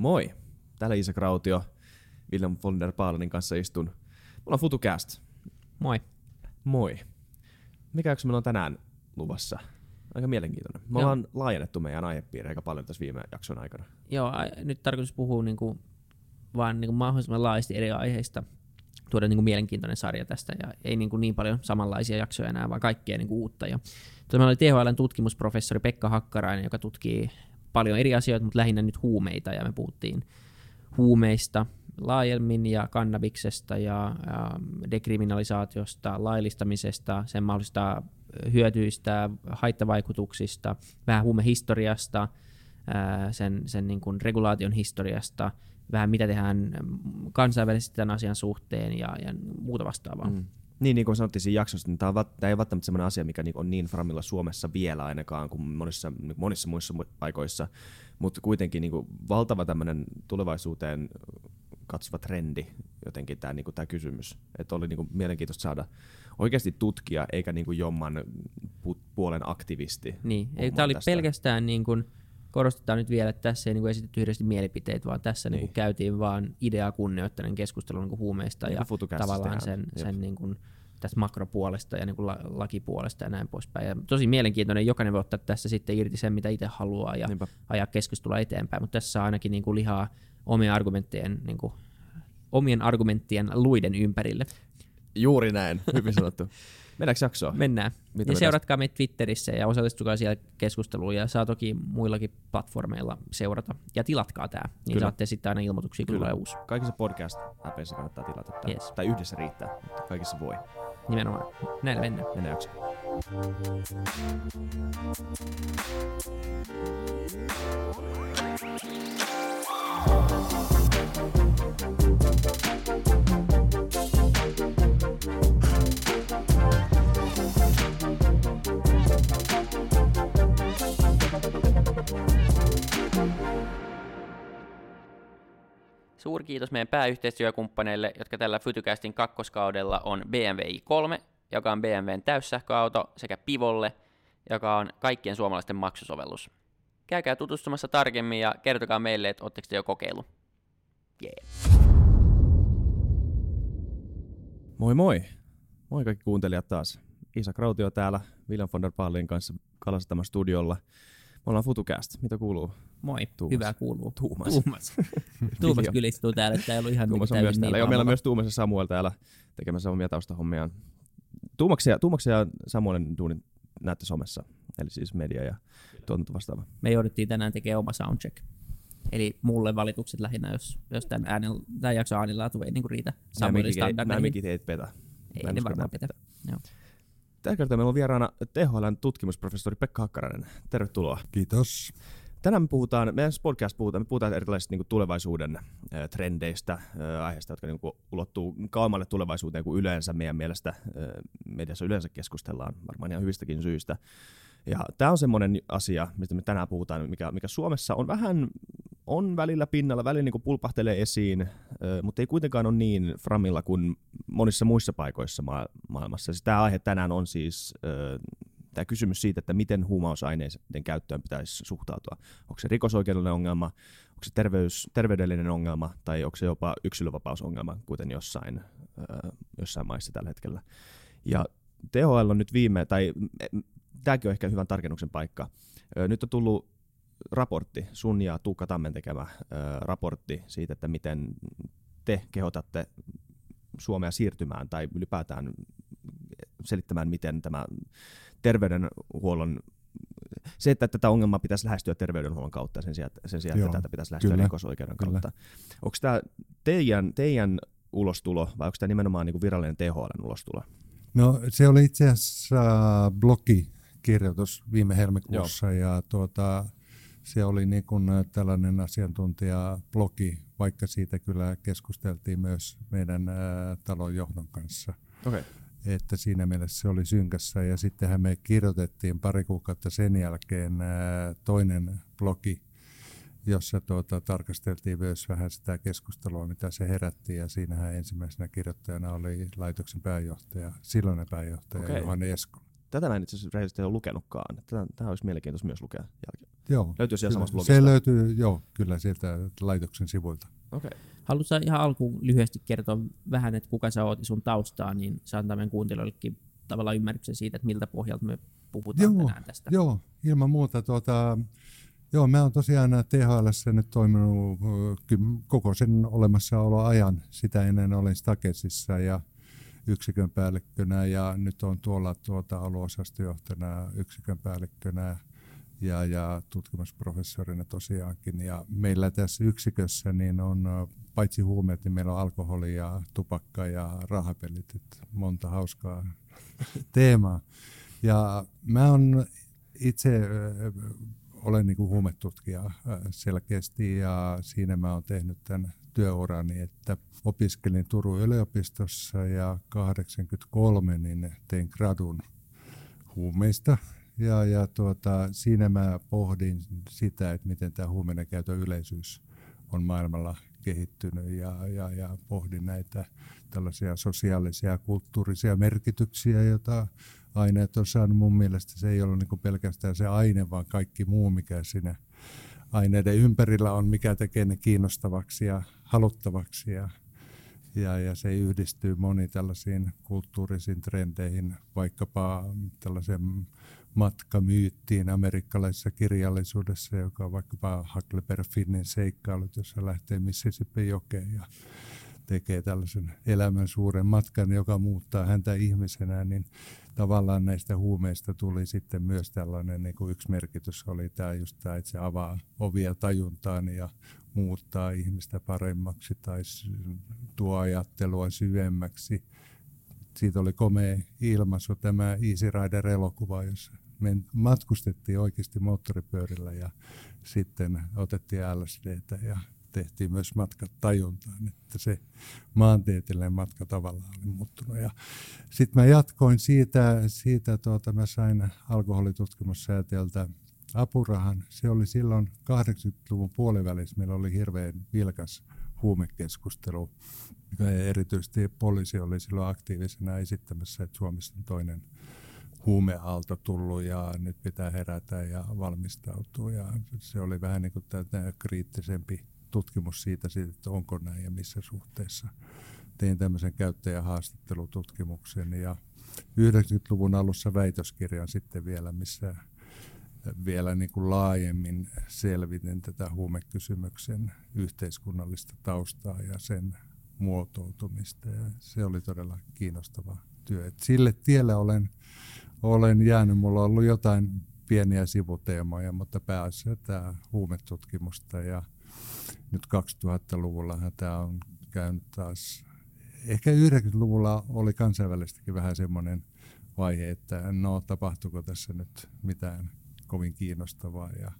Moi, täällä Isak Rautio. William von der Paalenin kanssa istun. Mulla on FutuCast. Moi. Moi. Mikä jakso meillä on tänään luvassa? Aika mielenkiintoinen. Me Joo. ollaan laajennettu meidän aihepiiriä aika paljon tässä viime jakson aikana. Joo, a- nyt tarkoitus puhua niinku, vaan niinku mahdollisimman laajasti eri aiheista. Tuoda niinku mielenkiintoinen sarja tästä ja ei niinku niin paljon samanlaisia jaksoja enää, vaan kaikkea niinku uutta. Ja meillä oli THLn tutkimusprofessori Pekka Hakkarainen, joka tutkii paljon eri asioita, mutta lähinnä nyt huumeita ja me puhuttiin huumeista laajemmin ja kannabiksesta ja, dekriminalisaatiosta, laillistamisesta, sen mahdollisista hyötyistä, haittavaikutuksista, vähän huumehistoriasta, sen, sen niin kuin regulaation historiasta, vähän mitä tehdään kansainvälisesti tämän asian suhteen ja, ja muuta vastaavaa. Mm. Niin, niin kuin sanottiin siinä jaksossa, niin tämä, on, tämä ei ole välttämättä sellainen asia, mikä niin on niin framilla Suomessa vielä ainakaan kuin monissa, monissa muissa mu- paikoissa, mutta kuitenkin niin kuin valtava tämmöinen tulevaisuuteen katsova trendi jotenkin tämä, niin kuin tämä kysymys. Että oli niin kuin mielenkiintoista saada oikeasti tutkia, eikä niin kuin jomman pu- puolen aktivisti. Niin, ei, tämä oli tästä. pelkästään, niin kuin, korostetaan nyt vielä, että tässä ei niin kuin esitetty yhdessä mielipiteitä, vaan tässä niin. Niin kuin käytiin vaan ideaa kunnioittainen keskustelu niin kuin huumeista Niin ja tavallaan sen, Jep. sen niin kuin, tästä makropuolesta ja niin kuin la, lakipuolesta ja näin poispäin. Ja tosi mielenkiintoinen, jokainen voi ottaa tässä sitten irti sen, mitä itse haluaa ja Niinpä. ajaa keskustelua eteenpäin, mutta tässä saa ainakin niin kuin lihaa omien argumenttien, niin kuin, omien argumenttien luiden ympärille. Juuri näin, hyvin sanottu. Mennäänkö jaksoon? Mennään. Mitä ja me seuratkaa meitä Twitterissä ja osallistukaa siellä keskusteluun ja saa toki muillakin platformeilla seurata. Ja tilatkaa tää, niin Kyllä. saatte sitten aina ilmoituksia, kun Kyllä. tulee uusi. Kaikissa podcast-äpeissä kannattaa tilata tämä. Yes. Tai yhdessä riittää, mutta kaikissa voi. Nimenomaan. Näillä mennään. Mennään jaksoon. Suuri kiitos meidän pääyhteistyökumppaneille, jotka tällä Fytycastin kakkoskaudella on BMW i3, joka on BMWn täyssähköauto, sekä Pivolle, joka on kaikkien suomalaisten maksusovellus. Käykää tutustumassa tarkemmin ja kertokaa meille, että ootteko te jo kokeillut. Yeah. Moi moi! Moi kaikki kuuntelijat taas. Isak Rautio täällä William von der Paalin kanssa Kalasatama studiolla. Me ollaan FutuCast. Mitä kuuluu? Moi, Tuumas. hyvää kuuluu. Tuumas. Tuumas. Tuumas kyllä istuu täällä, että ei ollut ihan Tuumas on myös täysin täällä. niin Joo, meillä on myös Tuumas ja Samuel täällä tekemässä omia taustahommiaan. Tuumaksia, Tuumaksia ja Samuelin duunit näette somessa, eli siis media ja tuotanto vastaava. me jouduttiin tänään tekemään oma soundcheck. Eli mulle valitukset lähinnä, jos, jos tämän, äänen, tämän jakson äänenlaatu ei niinku riitä Nämä Samuelin mikit ei- nämä standardeihin. mikit ei petä. Ei ne varmaan petä. Joo. Tällä kertaa meillä on vieraana THLn tutkimusprofessori Pekka Hakkarainen. Tervetuloa. Kiitos. Tänään me puhutaan, meidän podcast puhutaan, me puhutaan erilaisista niin tulevaisuuden trendeistä, aiheista, jotka niin kuin, ulottuu kauemmalle tulevaisuuteen kuin yleensä meidän mielestä mediassa yleensä keskustellaan, varmaan ihan hyvistäkin syistä. Ja tämä on semmoinen asia, mistä me tänään puhutaan, mikä, mikä Suomessa on vähän, on välillä pinnalla, välillä niin kuin pulpahtelee esiin, mutta ei kuitenkaan ole niin framilla kuin monissa muissa paikoissa ma- maailmassa. Siis tämä aihe tänään on siis tämä kysymys siitä, että miten huumausaineiden käyttöön pitäisi suhtautua. Onko se rikosoikeudellinen ongelma, onko se terveys, terveydellinen ongelma tai onko se jopa yksilövapausongelma, kuten jossain, ö, jossain maissa tällä hetkellä. Ja THL on nyt viime, tai tämäkin on ehkä hyvän tarkennuksen paikka. Ö, Nyt on tullut raportti, sun ja Tuukka Tammen tekemä ö, raportti siitä, että miten te kehotatte Suomea siirtymään tai ylipäätään selittämään, miten tämä terveydenhuollon se, että tätä ongelmaa pitäisi lähestyä terveydenhuollon kautta sen sijaan, että- sen sijaan että Joo, tätä pitäisi lähestyä kyllä, rikosoikeuden kyllä. kautta. Onko tämä teidän, teidän ulostulo vai onko tämä nimenomaan niin kuin virallinen THLn ulostulo? No se oli itse asiassa blogikirjoitus viime helmikuussa ja tuota, se oli niin kuin tällainen asiantuntijablogi, vaikka siitä kyllä keskusteltiin myös meidän ää, talon johdon kanssa. Okay. Että siinä mielessä se oli synkässä ja sittenhän me kirjoitettiin pari kuukautta sen jälkeen toinen blogi, jossa tuota, tarkasteltiin myös vähän sitä keskustelua, mitä se herätti, ja siinähän ensimmäisenä kirjoittajana oli laitoksen pääjohtaja, silloinen pääjohtaja okay. Johanne Esko. Tätä mä en itse asiassa rehellisesti ole lukenutkaan. Tätä, tähän olisi mielenkiintoista myös lukea jälkeen. Joo, Löytyy siellä kyllä. samasta blogista? Se löytyy, joo, kyllä sieltä laitoksen sivuilta. Okei. Okay. Haluatko ihan alkuun lyhyesti kertoa vähän, että kuka sä oot ja sun taustaa, niin se antaa meidän kuuntelijoillekin tavallaan ymmärryksen siitä, että miltä pohjalta me puhutaan Joo, tänään tästä. Joo, ilman muuta. Tuota, joo, mä oon tosiaan THL nyt toiminut koko sen olemassaoloajan. Sitä ennen olin Stakesissa ja yksikön päällikkönä ja nyt on tuolla tuota, aluosastojohtajana yksikön päällikkönä ja, ja tutkimusprofessorina tosiaankin. Ja meillä tässä yksikössä niin on paitsi huumeet, niin meillä on alkoholi ja tupakka ja rahapelit. että monta hauskaa teemaa. Ja mä on itse olen niin kuin huumetutkija selkeästi ja siinä mä oon tehnyt tämän työurani, että opiskelin Turun yliopistossa ja 83 niin tein gradun huumeista. Ja, ja tuota, siinä mä pohdin sitä, että miten tämä huumeiden käytön yleisyys on maailmalla kehittynyt ja, ja, ja pohdin näitä tällaisia sosiaalisia ja kulttuurisia merkityksiä, joita aineet on saanut. Mun mielestä se ei ole niin pelkästään se aine, vaan kaikki muu, mikä siinä aineiden ympärillä on, mikä tekee ne kiinnostavaksi ja haluttavaksi. Ja, ja, ja se yhdistyy moni tällaisiin kulttuurisiin trendeihin, vaikkapa tällaiseen matkamyyttiin amerikkalaisessa kirjallisuudessa, joka on vaikkapa Huckleberry Finnin seikkailut, jossa lähtee Mississippi jokeen ja tekee tällaisen elämän suuren matkan, joka muuttaa häntä ihmisenä, niin tavallaan näistä huumeista tuli sitten myös tällainen, niin kuin yksi merkitys oli tämä just tämä, että se avaa ovia tajuntaan ja muuttaa ihmistä paremmaksi tai tuo ajattelua syvemmäksi. Siitä oli komea ilmaisu tämä Easy Rider-elokuva, jossa me matkustettiin oikeasti moottoripyörillä ja sitten otettiin LSDtä ja tehtiin myös matkat tajuntaan, että se maantieteellinen matka tavallaan oli muuttunut. Ja sitten mä jatkoin siitä, siitä tuota, mä sain alkoholitutkimussäätiöltä apurahan. Se oli silloin 80-luvun puolivälissä, meillä oli hirveän vilkas huumekeskustelu. Erityisesti poliisi oli silloin aktiivisena esittämässä, että Suomessa on toinen huumeaalto tullut ja nyt pitää herätä ja valmistautua. Ja se oli vähän niin kuin kriittisempi tutkimus siitä, siitä, että onko näin ja missä suhteessa. Tein tämmöisen käyttäjähaastattelututkimuksen ja 90-luvun alussa väitöskirjan sitten vielä, missä vielä niin kuin laajemmin selvitin tätä huumekysymyksen yhteiskunnallista taustaa ja sen muotoutumista. Ja se oli todella kiinnostava työ. Et sille tielle olen, olen jäänyt. Mulla on ollut jotain pieniä sivuteemoja, mutta pääasiassa tämä huumetutkimusta ja nyt 2000-luvullahan tämä on käynyt taas, ehkä 90-luvulla oli kansainvälisestikin vähän semmoinen vaihe, että no tapahtuuko tässä nyt mitään kovin kiinnostavaa ja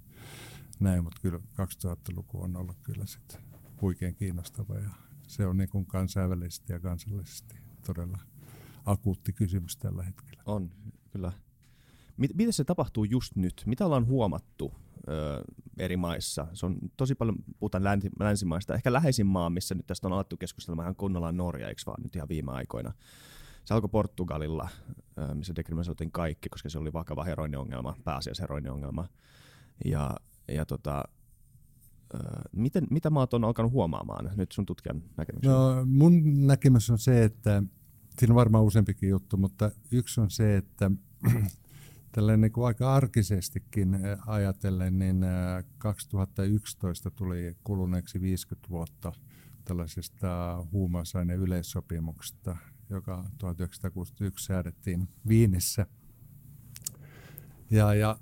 näin, mutta kyllä 2000-luku on ollut kyllä sitten huikein kiinnostava ja se on niin kuin kansainvälisesti ja kansallisesti todella akuutti kysymys tällä hetkellä. On, kyllä. Miten se tapahtuu just nyt? Mitä ollaan huomattu ö, eri maissa? Se on tosi paljon, puhutaan länsi, länsimaista. Ehkä läheisin maa, missä nyt tästä on alettu keskustelemaan ihan kunnolla Norja, eikö vaan nyt ihan viime aikoina. Se alkoi Portugalilla, missä dekriminalisoitiin kaikki, koska se oli vakava heroiniongelma, pääasiassa heroiniongelma. Ja, ja tota, miten, mitä maat on alkanut huomaamaan nyt sun tutkijan näkemyksen? No, mun näkemys on se, että siinä on varmaan useampikin juttu, mutta yksi on se, että tällainen niin kuin aika arkisestikin ajatellen, niin 2011 tuli kuluneeksi 50 vuotta tällaisesta huumausaineen yleissopimuksesta, joka 1961 säädettiin Viinissä. Ja, ja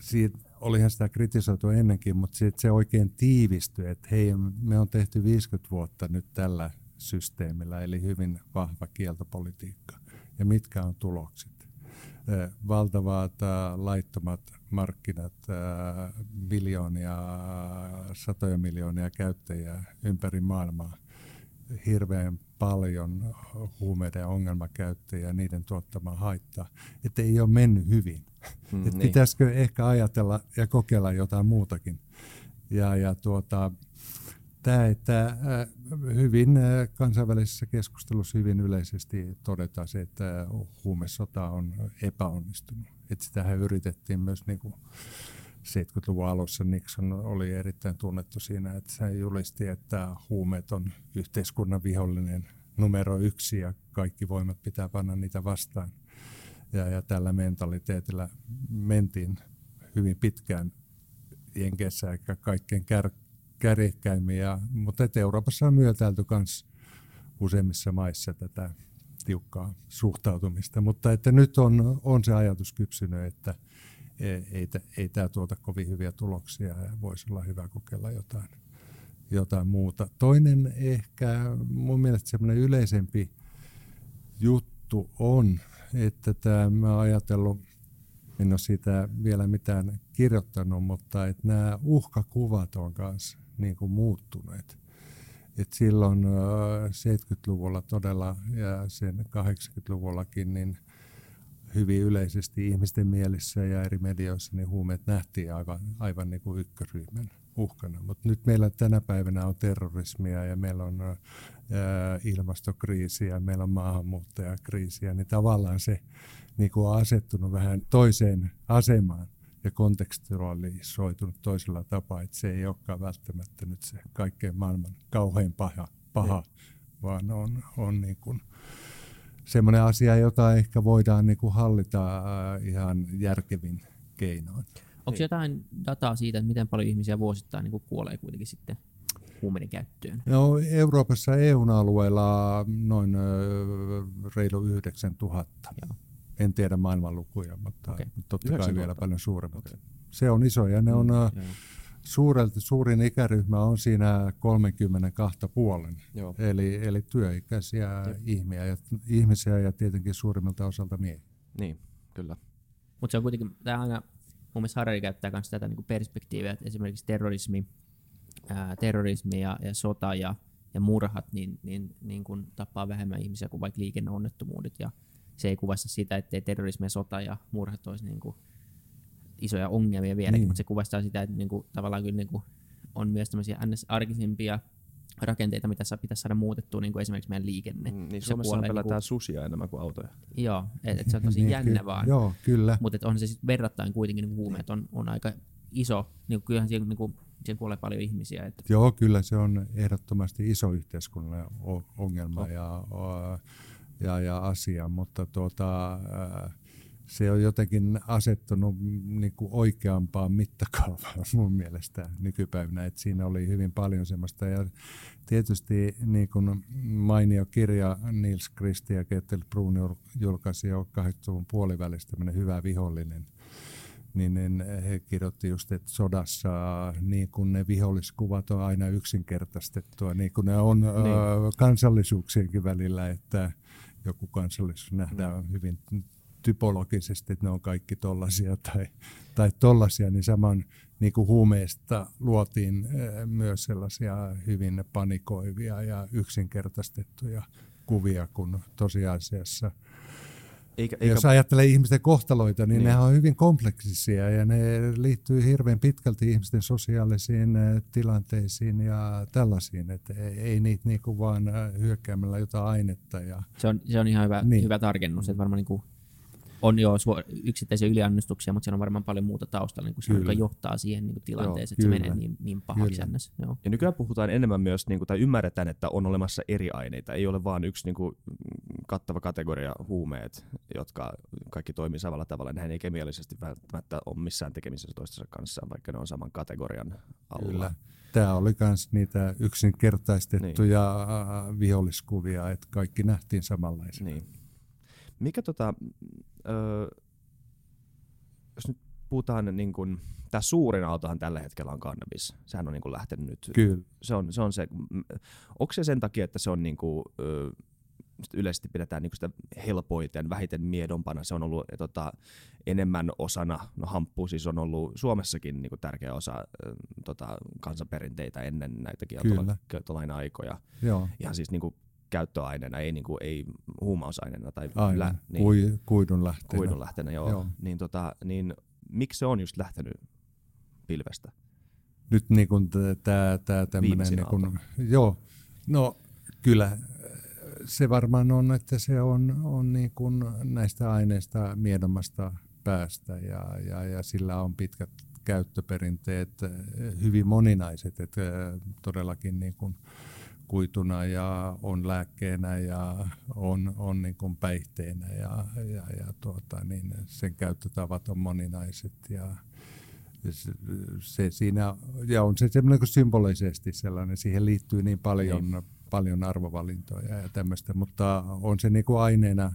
siitä, olihan sitä kritisoitu ennenkin, mutta siitä se oikein tiivistyi, että hei, me on tehty 50 vuotta nyt tällä systeemillä, eli hyvin vahva kieltopolitiikka. Ja mitkä on tulokset? valtavat laittomat markkinat, miljoonia, satoja miljoonia käyttäjiä ympäri maailmaa, hirveän paljon huumeiden ongelmakäyttäjiä ja niiden tuottamaa haittaa, että ei ole mennyt hyvin. Mm, niin. Pitäisikö ehkä ajatella ja kokeilla jotain muutakin. Ja, ja tuota, tämä, että äh, hyvin äh, kansainvälisessä keskustelussa hyvin yleisesti todetaan se, että huumesota on epäonnistunut. Että sitähän yritettiin myös niin kuin 70-luvun alussa Nixon oli erittäin tunnettu siinä, että hän julisti, että huumeet on yhteiskunnan vihollinen numero yksi ja kaikki voimat pitää panna niitä vastaan. Ja, ja tällä mentaliteetillä mentiin hyvin pitkään Jenkeissä eikä kaikkein kär, kärjekkäimmin. mutta et Euroopassa on myötäilty myös useimmissa maissa tätä tiukkaa suhtautumista. Mutta että nyt on, on se ajatus kypsynyt, että ei, ei, ei tämä tuota kovin hyviä tuloksia ja voisi olla hyvä kokeilla jotain, jotain muuta. Toinen ehkä mun mielestä semmoinen yleisempi juttu on, että tämä, mä ajatellut, en ole siitä vielä mitään kirjoittanut, mutta että nämä uhkakuvat on myös niin kuin muuttuneet. Et silloin 70-luvulla todella ja sen 80-luvullakin niin hyvin yleisesti ihmisten mielissä ja eri medioissa niin huumeet nähtiin aivan, aivan niin kuin ykkösryhmän uhkana. Mutta nyt meillä tänä päivänä on terrorismia ja meillä on ää, ilmastokriisiä, meillä on maahanmuuttajakriisiä, niin tavallaan se niin kuin on asettunut vähän toiseen asemaan ja kontekstualisoitunut toisella tapaa, että se ei olekaan välttämättä nyt se kaikkein maailman kauhein paha, paha vaan on, on niin kuin, semmoinen asia, jota ehkä voidaan niin kuin hallita äh, ihan järkevin keinoin. Onko niin. jotain dataa siitä, että miten paljon ihmisiä vuosittain niin kuin kuolee kuitenkin sitten huumeiden käyttöön? No, Euroopassa EUn alueella noin reilu 9000. Joo. En tiedä maailmanlukuja, mutta okay. totta kai vielä paljon suuremmat. Okay. Se on iso ja ne on... Mm, suurelta, suurin ikäryhmä on siinä 32 puolen, eli, eli työikäisiä ihmiä ja, ihmisiä ja tietenkin suurimmilta osalta miehiä. Niin, kyllä. Mutta se on kuitenkin, tämä aina, mun mielestä Harari käyttää myös tätä niinku perspektiiviä, että esimerkiksi terrorismi, ää, terrorismi ja, ja sota ja, ja murhat niin, niin, niin kun tappaa vähemmän ihmisiä kuin vaikka liikenneonnettomuudet ja se ei kuvasta sitä, että terrorismi ja sota ja murhat olisi niin kuin isoja ongelmia vieläkin, niin. mutta se kuvastaa sitä, että niinku, tavallaan kyllä niinku, on myös tämmöisiä arkisimpia rakenteita, mitä pitäisi saada muutettua, niin kuin esimerkiksi meidän liikenne. Mm, niin Suomessa puoleen, pelätään niin susia enemmän kuin autoja. Joo, että et se on tosi niin, jännä vaan. Joo, kyllä. Mutta on se sitten verrattain kuitenkin, niin huumeet on, on aika iso, niin kyllähän siihen, niin kuin, siihen kuolee paljon ihmisiä. Että. Joo, kyllä se on ehdottomasti iso yhteiskunnallinen ongelma oh. ja, ja, ja asia, mutta tuota, äh, se on jotenkin asettunut niin kuin oikeampaan mittakaavaan mun mielestä nykypäivänä. Et siinä oli hyvin paljon semmoista. Ja tietysti niin kuin mainio kirja Nils Christie ja Kettel Brun julkaisi jo 80-luvun puolivälistä hyvä vihollinen niin, niin he kirjoitti just, että sodassa niin kuin ne viholliskuvat on aina yksinkertaistettua, niin kuin ne on niin. kansallisuuksienkin välillä, että joku kansallisuus nähdään mm. hyvin typologisesti, että ne on kaikki tollaisia tai, tai tollaisia, niin saman niin kuin huumeista luotiin eh, myös sellaisia hyvin panikoivia ja yksinkertaistettuja kuvia, kun tosiasiassa eikä, eikä... Jos ajattelee ihmisten kohtaloita, niin, niin ne on hyvin kompleksisia ja ne liittyy hirveän pitkälti ihmisten sosiaalisiin eh, tilanteisiin ja tällaisiin, että ei, ei niitä niinku vaan eh, hyökkäämällä jotain ainetta. Ja... Se, on, se on ihan hyvä, niin. hyvä tarkennus, että varmaan niinku on jo yksittäisiä yliannostuksia, mutta siellä on varmaan paljon muuta taustalla, niin kuin se, joka johtaa siihen niin kuin tilanteeseen, että kyllä. se menee niin, niin pahaksi ennäs. Joo. Ja nykyään puhutaan enemmän myös, niin kuin, tai ymmärretään, että on olemassa eri aineita. Ei ole vain yksi niin kuin, kattava kategoria huumeet, jotka kaikki toimii samalla tavalla. Nehän ei kemiallisesti välttämättä ole missään tekemisessä toistensa kanssa, vaikka ne on saman kategorian alla. Kyllä. Tämä oli myös niitä yksinkertaistettuja niin. viholliskuvia, että kaikki nähtiin samanlaisena. Niin. Mikä tota, öö, jos nyt puhutaan, niin kun, tämä suurin autohan tällä hetkellä on kannabis. Sehän on niin kun lähtenyt nyt. Kyllä. Se on, se on se, onko se sen takia, että se on niin kuin, öö, yleisesti pidetään niin sitä helpoiten, vähiten miedompana. Se on ollut tota, enemmän osana, no hamppu siis on ollut Suomessakin niin kuin tärkeä osa äh, tota, kansanperinteitä ennen näitä kieltolaina-aikoja. Joo. Ihan siis niin kuin käyttöaineena, ei, niin kuin, ei huumausaineena tai lä, niin, Kui, kuidun lähteenä. Kuidun lähteenä, joo. joo. Niin, tota, niin miksi se on just lähtenyt pilvestä? nyt niin kuin tämä tämmöinen, niin kuin, joo, no kyllä se varmaan on, että se on, on niin kuin näistä aineista miedommasta päästä ja, ja, ja sillä on pitkät käyttöperinteet, hyvin moninaiset, että todellakin niin kuin kuituna ja on lääkkeenä ja on, on niin kuin päihteenä ja, ja, ja tuota, niin sen käyttötavat on moninaiset ja, se, se siinä, ja on se semmoinen kuin symbolisesti sellainen, siihen liittyy niin paljon, niin. paljon arvovalintoja ja tämmöistä, mutta on se niin kuin aineena,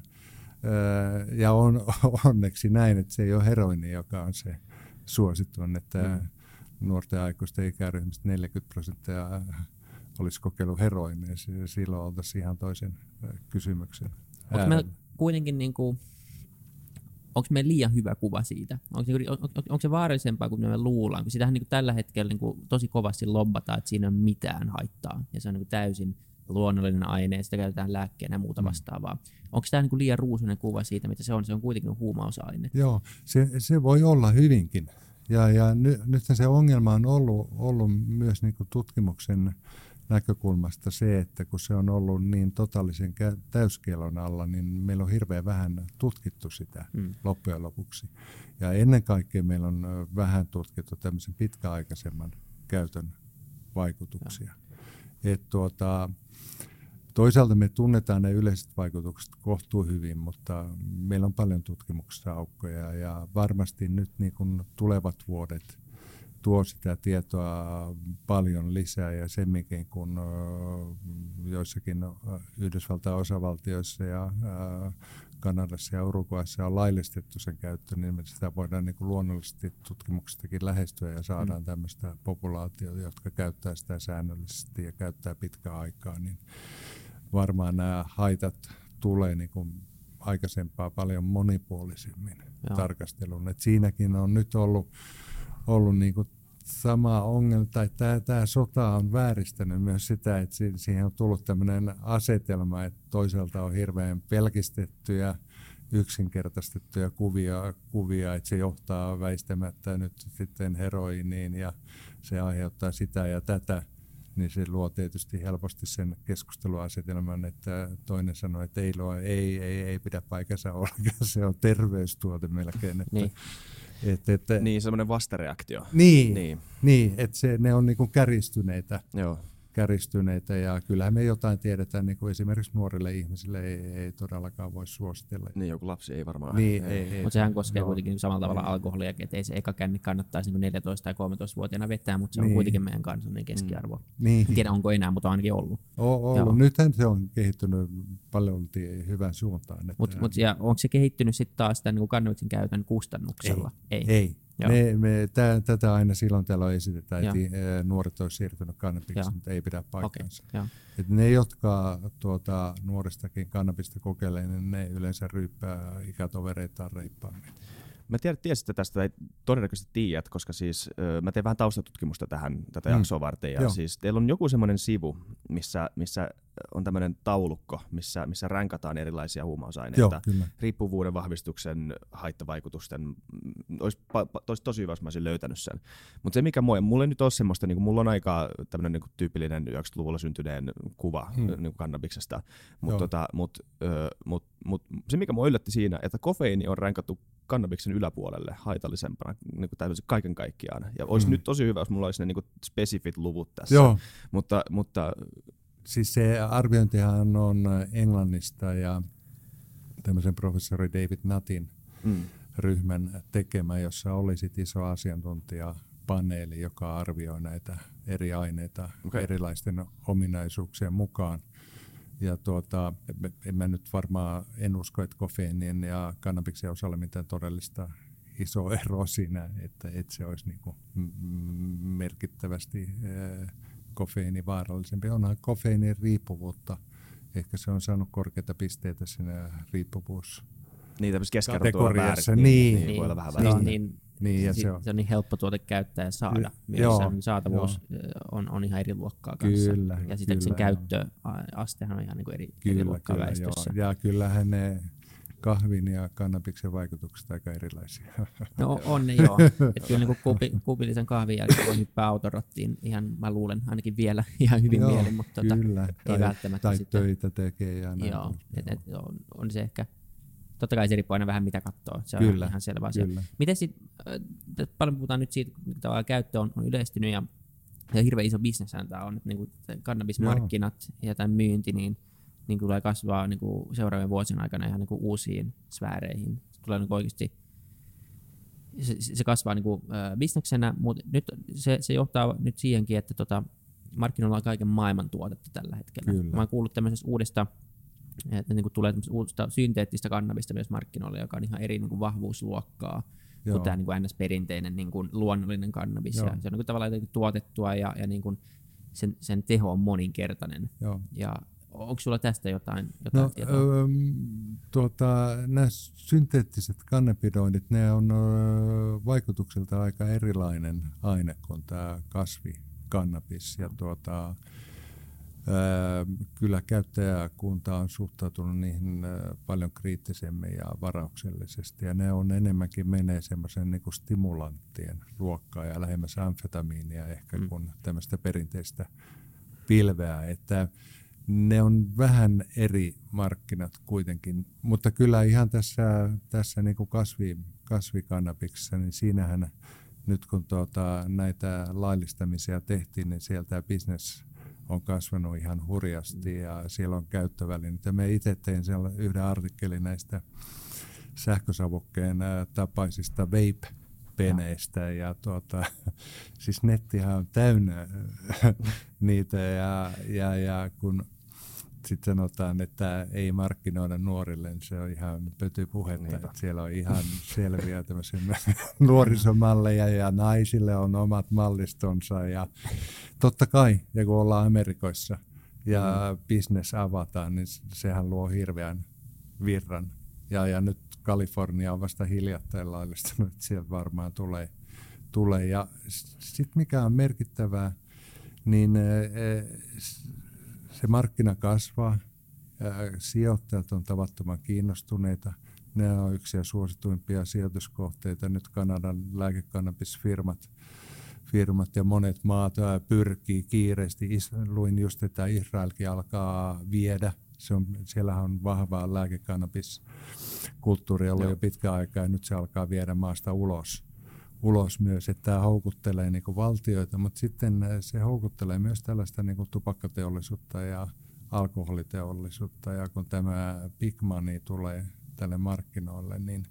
ja on onneksi näin, että se ei ole heroini, joka on se suosittu, että mm. nuorten aikuisten ikäryhmistä 40 prosenttia olisi kokeillut heroinia, silloin oltaisiin ihan toisen kysymyksen. Onko meillä kuitenkin niin kuin, onko meillä liian hyvä kuva siitä? Onko, on, on, onko se vaarallisempaa kuin me luullaan? Kun sitähän niin kuin tällä hetkellä niin kuin tosi kovasti lobbataan, että siinä ei ole mitään haittaa. Ja se on niin kuin täysin luonnollinen aine ja sitä käytetään lääkkeenä ja muuta mm. vastaavaa. Onko tämä niin liian ruusunen kuva siitä, mitä se on? Se on kuitenkin huumausaine. Joo, se, se voi olla hyvinkin. Ja, ja ny, nyt se ongelma on ollut, ollut myös niin kuin tutkimuksen näkökulmasta se, että kun se on ollut niin totaalisen täyskielon alla, niin meillä on hirveän vähän tutkittu sitä mm. loppujen lopuksi. Ja ennen kaikkea meillä on vähän tutkittu tämmöisen pitkäaikaisemman käytön vaikutuksia. Et tuota, toisaalta me tunnetaan ne yleiset vaikutukset kohtuu hyvin, mutta meillä on paljon tutkimuksessa aukkoja ja varmasti nyt niin kun tulevat vuodet – tuo sitä tietoa paljon lisää ja semminkin kun joissakin Yhdysvaltain osavaltioissa ja Kanadassa ja Uruguayssa on laillistettu sen käyttö, niin sitä voidaan niin kuin luonnollisesti tutkimuksestakin lähestyä ja saadaan mm. tämmöistä populaatiota, jotka käyttää sitä säännöllisesti ja käyttää pitkää aikaa, niin varmaan nämä haitat tulee niin kuin aikaisempaa paljon monipuolisemmin Joo. tarkasteluun. Et siinäkin on nyt ollut ollut niin kuin sama ongelma, tai tämä, tämä sota on vääristänyt myös sitä, että siihen on tullut tämmöinen asetelma, että toisaalta on hirveän pelkistettyjä, yksinkertaistettuja kuvia, kuvia, että se johtaa väistämättä nyt sitten heroiniin ja se aiheuttaa sitä ja tätä, niin se luo tietysti helposti sen keskusteluasetelman, että toinen sanoo, että ei, luo, ei, ei, ei pidä paikansa ollenkaan, se on terveystuote melkein. Että, niin. Et, et, niin, semmoinen vastareaktio. Niin, niin. niin että se, ne on niinku käristyneitä. Joo käristyneitä ja kyllähän me jotain tiedetään, niin kuin esimerkiksi nuorille ihmisille ei, ei todellakaan voi suositella. Niin, joku lapsi ei varmaan. Niin, ei, ei, Mutta sehän koskee no. kuitenkin samalla tavalla alkoholia, että ei se eka känni kannattaisi niin 14- tai 13-vuotiaana vetää, mutta se on niin. kuitenkin meidän kansallinen keskiarvo. Mm. Niin. En tiedä, onko enää, mutta on ainakin ollut. O, ollut. Joo. Nythän se on kehittynyt paljon hyvän suuntaan. Mutta mut, ja onko se kehittynyt sitten taas tämän niin kannabiksen käytön kustannuksella? Ei. ei. ei. Me, me, tä, tätä aina silloin täällä esitetään, että nuoret olisivat siirtyneet kannabiksen, mutta ei pidä paikkaansa. Okay. Et ne, jotka tuota, nuoristakin kannabista kokeilevat, niin ne yleensä ryyppää ikätovereitaan reippaammin. Mä tiedän, tiesitte tästä, tai todennäköisesti tiedät, koska siis mä teen vähän taustatutkimusta tähän tätä mm. jaksoa varten. Ja Joo. siis teillä on joku semmoinen sivu, missä, missä on tämmöinen taulukko, missä, missä ränkataan erilaisia huumausaineita. Joo. Riippuvuuden vahvistuksen haittavaikutusten. Mm, olisi, olisi tosi hyvä, jos mä olisin löytänyt sen. Mutta se mikä mua, mulla ei nyt ole semmoista, niin kuin, mulla on aika tämmöinen niin kuin tyypillinen 90-luvulla syntyneen kuva hmm. niin kuin kannabiksesta. Mutta tota, mut, mut, mut, se mikä mua yllätti siinä, että kofeiini on ränkattu kannabiksen yläpuolelle haitallisempana niin kuin kaiken kaikkiaan. Ja olisi mm. nyt tosi hyvä, jos mulla olisi ne niin kuin spesifit luvut tässä. Joo. Mutta, mutta Siis se arviointihan on Englannista ja tämmöisen professori David Natin mm. ryhmän tekemä, jossa oli sit iso asiantuntijapaneeli, joka arvioi näitä eri aineita okay. erilaisten ominaisuuksien mukaan. Ja tuota, en mä nyt varmaan, en usko, että kofeiinin ja kannabiksen osalla mitään todellista iso ero siinä, että, että se olisi niin kuin merkittävästi kofeiini vaarallisempi. Onhan kofeiinin riippuvuutta. Ehkä se on saanut korkeita pisteitä siinä riippuvuus niin, kategoriassa. Niin, niin, niin, voi olla vähän niin, niin, niin, ja se, on. se on niin helppo tuote käyttää ja saada. Myös joo, saatavuus joo. on, on ihan eri luokkaa kanssa. Kyllä, ja sitten sen käyttöastehan on ihan niin kuin eri, kyllä, eri luokkaa kyllä, väestössä. Joo. Ja kyllähän ne kahvin ja kannabiksen vaikutukset aika erilaisia. No on ne joo. Että kyllä niin kupi, kupillisen kahvin jälkeen voi hyppää autorottiin ihan, mä luulen, ainakin vielä ihan hyvin joo, mielin, mutta tota, kyllä. ei tai, välttämättä tai sitten. töitä tekee ja näin. Joo, et, et, on, on, se ehkä, totta kai se riippuu aina vähän mitä katsoo, se on Kyllä, ihan selvä asia. Kyllä. Miten sitten, paljon puhutaan nyt siitä, tavallaan käyttö on, on yleistynyt ja, ja hirveän iso bisneshän tämä on, että niin kannabismarkkinat ja tämän myynti, niin, niin tulee kasvaa niin kuin seuraavien vuosien aikana ihan niin kuin uusiin sfääreihin. Se tulee niin kuin oikeasti, se, se kasvaa niin kuin, äh, bisneksenä, mutta nyt se, se johtaa nyt siihenkin, että tota, markkinoilla on kaiken maailman tuotetta tällä hetkellä. Kyllä. Mä oon kuullut tämmöisestä uudesta että niin kuin tulee uutta synteettistä kannabista myös markkinoille, joka on ihan eri niin kuin vahvuusluokkaa Joo. kuin tämä niin kuin NS-perinteinen niin kuin luonnollinen kannabis. Joo. Ja se on niin kuin tavallaan tuotettua ja, ja niin kuin sen, sen teho on moninkertainen. Joo. Ja onko sulla tästä jotain, jotain No, tietoa? öö, tuota, nämä synteettiset kannabidoidit, ne on öö, vaikutukselta aika erilainen aine kuin tämä kasvikannabis. Ja tuota, öö, kyllä käyttäjäkunta on suhtautunut niihin öö, paljon kriittisemmin ja varauksellisesti. Ja ne on enemmänkin menee semmoisen niin kuin stimulanttien luokkaan ja lähemmäs amfetamiinia ehkä Mm. kuin tämmöistä perinteistä pilveä. Että ne on vähän eri markkinat kuitenkin, mutta kyllä ihan tässä, tässä niin kuin kasvi, kasvikannabiksessa, niin siinähän nyt kun tuota, näitä laillistamisia tehtiin, niin sieltä bisnes on kasvanut ihan hurjasti ja siellä on käyttövälineitä. Me itse tein siellä yhden artikkelin näistä sähkösavukkeen tapaisista vape peneistä ja tuota, siis nettihän on täynnä niitä ja, ja, ja kun sitten sanotaan, että ei markkinoida nuorille, niin se on ihan pötypuhetta. Niinpä. Että siellä on ihan selviä tämmöisiä nuorisomalleja ja naisille on omat mallistonsa ja totta kai, ja kun ollaan Amerikoissa ja mm. business avataan, niin sehän luo hirveän virran. Ja, ja nyt Kalifornia on vasta hiljattain laillistunut, että sieltä varmaan tulee. tulee. Ja sitten mikä on merkittävää, niin eh, se markkina kasvaa, sijoittajat on tavattoman kiinnostuneita. Ne on yksi suosituimpia sijoituskohteita. Nyt Kanadan lääkekannabisfirmat firmat ja monet maat pyrkii kiireesti. Luin just, että Israelkin alkaa viedä. Se on, siellähän on vahvaa lääkekannabiskulttuuri ollut Joo. jo pitkä aikaa ja nyt se alkaa viedä maasta ulos ulos myös, että tämä houkuttelee niin kuin valtioita, mutta sitten se houkuttelee myös tällaista niin kuin tupakkateollisuutta ja alkoholiteollisuutta, ja kun tämä big money tulee tälle markkinoille, niin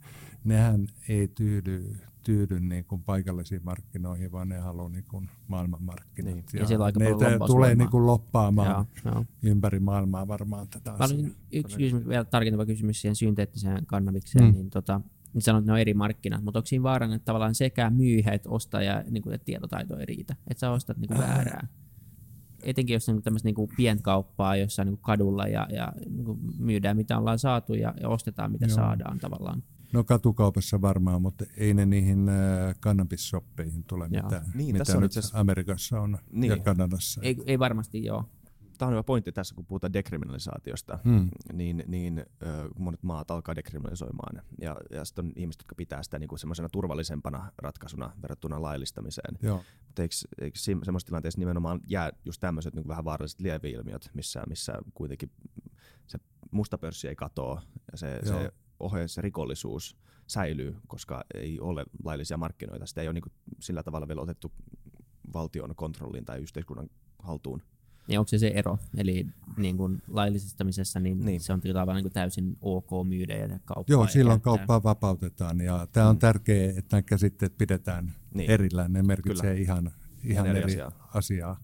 nehän ei tyydy, tyydy niin kuin paikallisiin markkinoihin, vaan ne haluaa niin kuin maailmanmarkkinat. Niin. Ja siellä aika ne tulee niin kuin loppaamaan Joo, joo. ympäri maailmaa varmaan tätä Mä asiaa. yksi kysymys, vielä tarkentava kysymys siihen synteettiseen kannabikseen, Mm. niin, tota, niin sanoit, että ne on eri markkinat, mutta onko siinä vaarana, että tavallaan sekä myyjä että ostaja, niin kuin, että tietotaito ei riitä, että sä ostat niin kuin väärää? Etenkin jos on tämmöistä niin kuin pienkauppaa jossain niin kuin kadulla ja, ja niin kuin myydään mitä ollaan saatu ja, ja ostetaan mitä Joo. saadaan tavallaan. No katukaupassa varmaan, mutta ei ne niihin äh, kannabisshoppeihin tule Joo. mitään, Niin, mitä tässä on nyt itse asiassa- Amerikassa on Niin. ja Kanadassa. Ei, ei varmasti joo. Tämä on hyvä pointti tässä, kun puhutaan dekriminalisaatiosta. Hmm. niin, niin ö, monet maat alkaa dekriminalisoimaan. Ja, ja sitten on ihmiset, jotka pitää sitä niin semmoisena turvallisempana ratkaisuna verrattuna laillistamiseen. Mutta eikö, eikö semmoisessa tilanteessa nimenomaan jää just tämmöiset niin vähän vaaralliset lieveilmiöt, missä, missä kuitenkin se musta pörssi ei katoa ja se, Joo. se rikollisuus säilyy, koska ei ole laillisia markkinoita. Sitä ei ole niin kuin sillä tavalla vielä otettu valtion kontrolliin tai yhteiskunnan haltuun. Niin onko se se ero? Eli niin kuin laillistamisessa niin, Niin. se on tavallaan niin kuin täysin ok myydä ja kauppaa. Joo, silloin käyttää. kauppaa vapautetaan ja tämä on Mm. tärkeää, että nämä käsitteet pidetään Niin. erillään. Ne merkitsee Kyllä. ihan, ihan eri eri, asiaa. asiaa.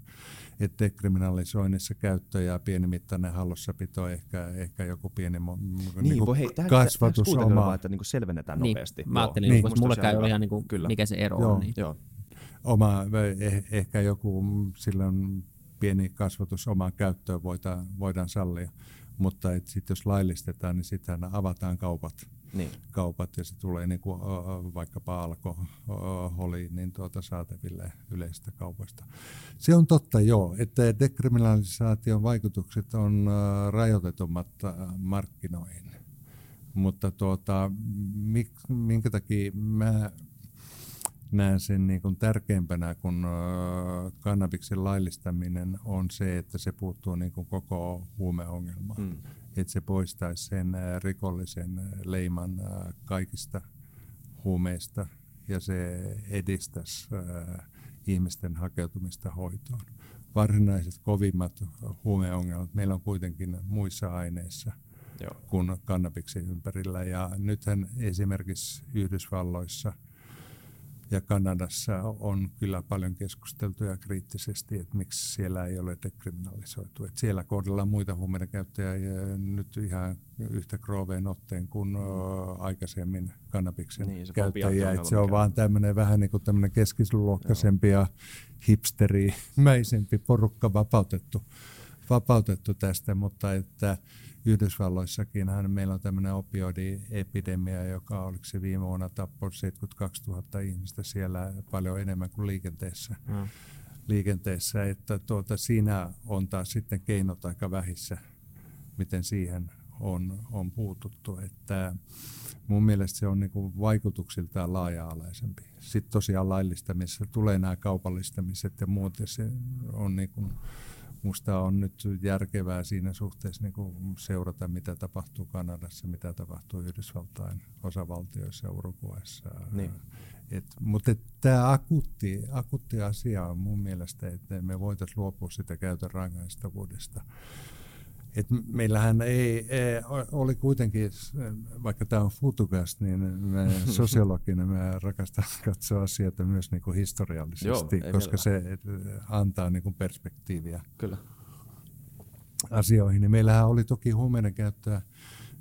Että kriminalisoinnissa käyttö ja pienimittainen hallussapito, ehkä, ehkä joku pieni Niin, niin voi, hei, tähän, kasvatus tähän oma. vaan, että niin kuin selvennetään niin, nopeasti. Mä ajattelin, Niin. on käy ihan niin kuin, mikä se ero Joo. on. Niin. Joo. oma, eh, ehkä joku mm, silloin pieni kasvatus omaan käyttöön voidaan, voidaan sallia. Mutta sitten jos laillistetaan, niin sitten avataan kaupat, Niin. kaupat ja se tulee niin kuin, vaikkapa alkoholi niin tuota saataville yleisistä kaupoista. Se on totta joo, että dekriminalisaation vaikutukset on rajoitetummat markkinoihin. Mutta tuota, mik, minkä takia mä näen sen niin kuin tärkeimpänä kuin kannabiksen laillistaminen on se, että se puuttuu niin kuin koko huumeongelmaan. Mm. Että se poistaisi sen rikollisen leiman kaikista huumeista ja se edistäisi ihmisten hakeutumista hoitoon. Varsinaiset kovimmat huumeongelmat meillä on kuitenkin muissa aineissa Joo. kuin kannabiksen ympärillä. Ja nythän esimerkiksi Yhdysvalloissa – ja Kanadassa on kyllä paljon keskusteltu ja kriittisesti, että miksi siellä ei ole dekriminalisoitu. Että siellä kohdellaan muita huumeiden käyttäjiä nyt ihan yhtä krooveen otteen kuin mm. aikaisemmin kannabiksen niin, se käyttäjiä. Että se on vaan tämmöinen vähän niin kuin tämmöinen keskisluokkaisempi ja hipsterimäisempi porukka vapautettu, vapautettu tästä, mutta että Yhdysvalloissakin meillä on tämmöinen opioidiepidemia, joka oliko se viime vuonna tappoi 72 000 ihmistä siellä paljon enemmän kuin liikenteessä. Mm. liikenteessä että tuota, siinä on taas sitten keinot aika vähissä, miten siihen on, on puututtu. Että mun mielestä se on niin kuin vaikutuksiltaan laaja-alaisempi. Sitten tosiaan laillistamisessa tulee nämä kaupallistamiset ja muut, ja se on niin kuin Musta on nyt järkevää siinä suhteessa niin kuin seurata, mitä tapahtuu Kanadassa, mitä tapahtuu Yhdysvaltain osavaltioissa ja Uruguayssa. Niin. Et, mutta tämä akuutti, akuutti asia on mun mielestä, että me voitaisiin luopua sitä käytön rangaistavuudesta. Et meillähän ei, ei, oli kuitenkin, vaikka tämä on futukas, niin me sosiologina me rakastan katsoa asioita myös niin kuin historiallisesti, Joo, koska se antaa niin kuin perspektiiviä Kyllä. asioihin. Niin meillähän oli toki huumeiden käyttöä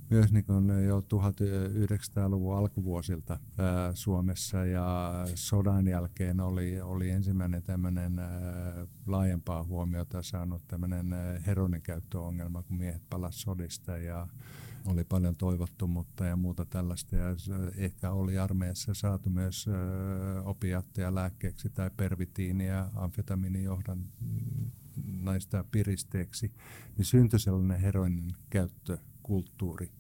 myös niin kuin jo 1900-luvun alkuvuosilta ää, Suomessa ja sodan jälkeen oli, oli ensimmäinen tämmöinen laajempaa huomiota saanut tämmöinen heronin käyttöongelma, kun miehet palasivat sodista ja oli paljon toivottomuutta ja muuta tällaista. Ja ehkä oli armeijassa saatu myös opiatteja lääkkeeksi tai pervitiiniä, amfetamiinijohdan naista piristeeksi, niin syntyi sellainen heroinin käyttökulttuuri.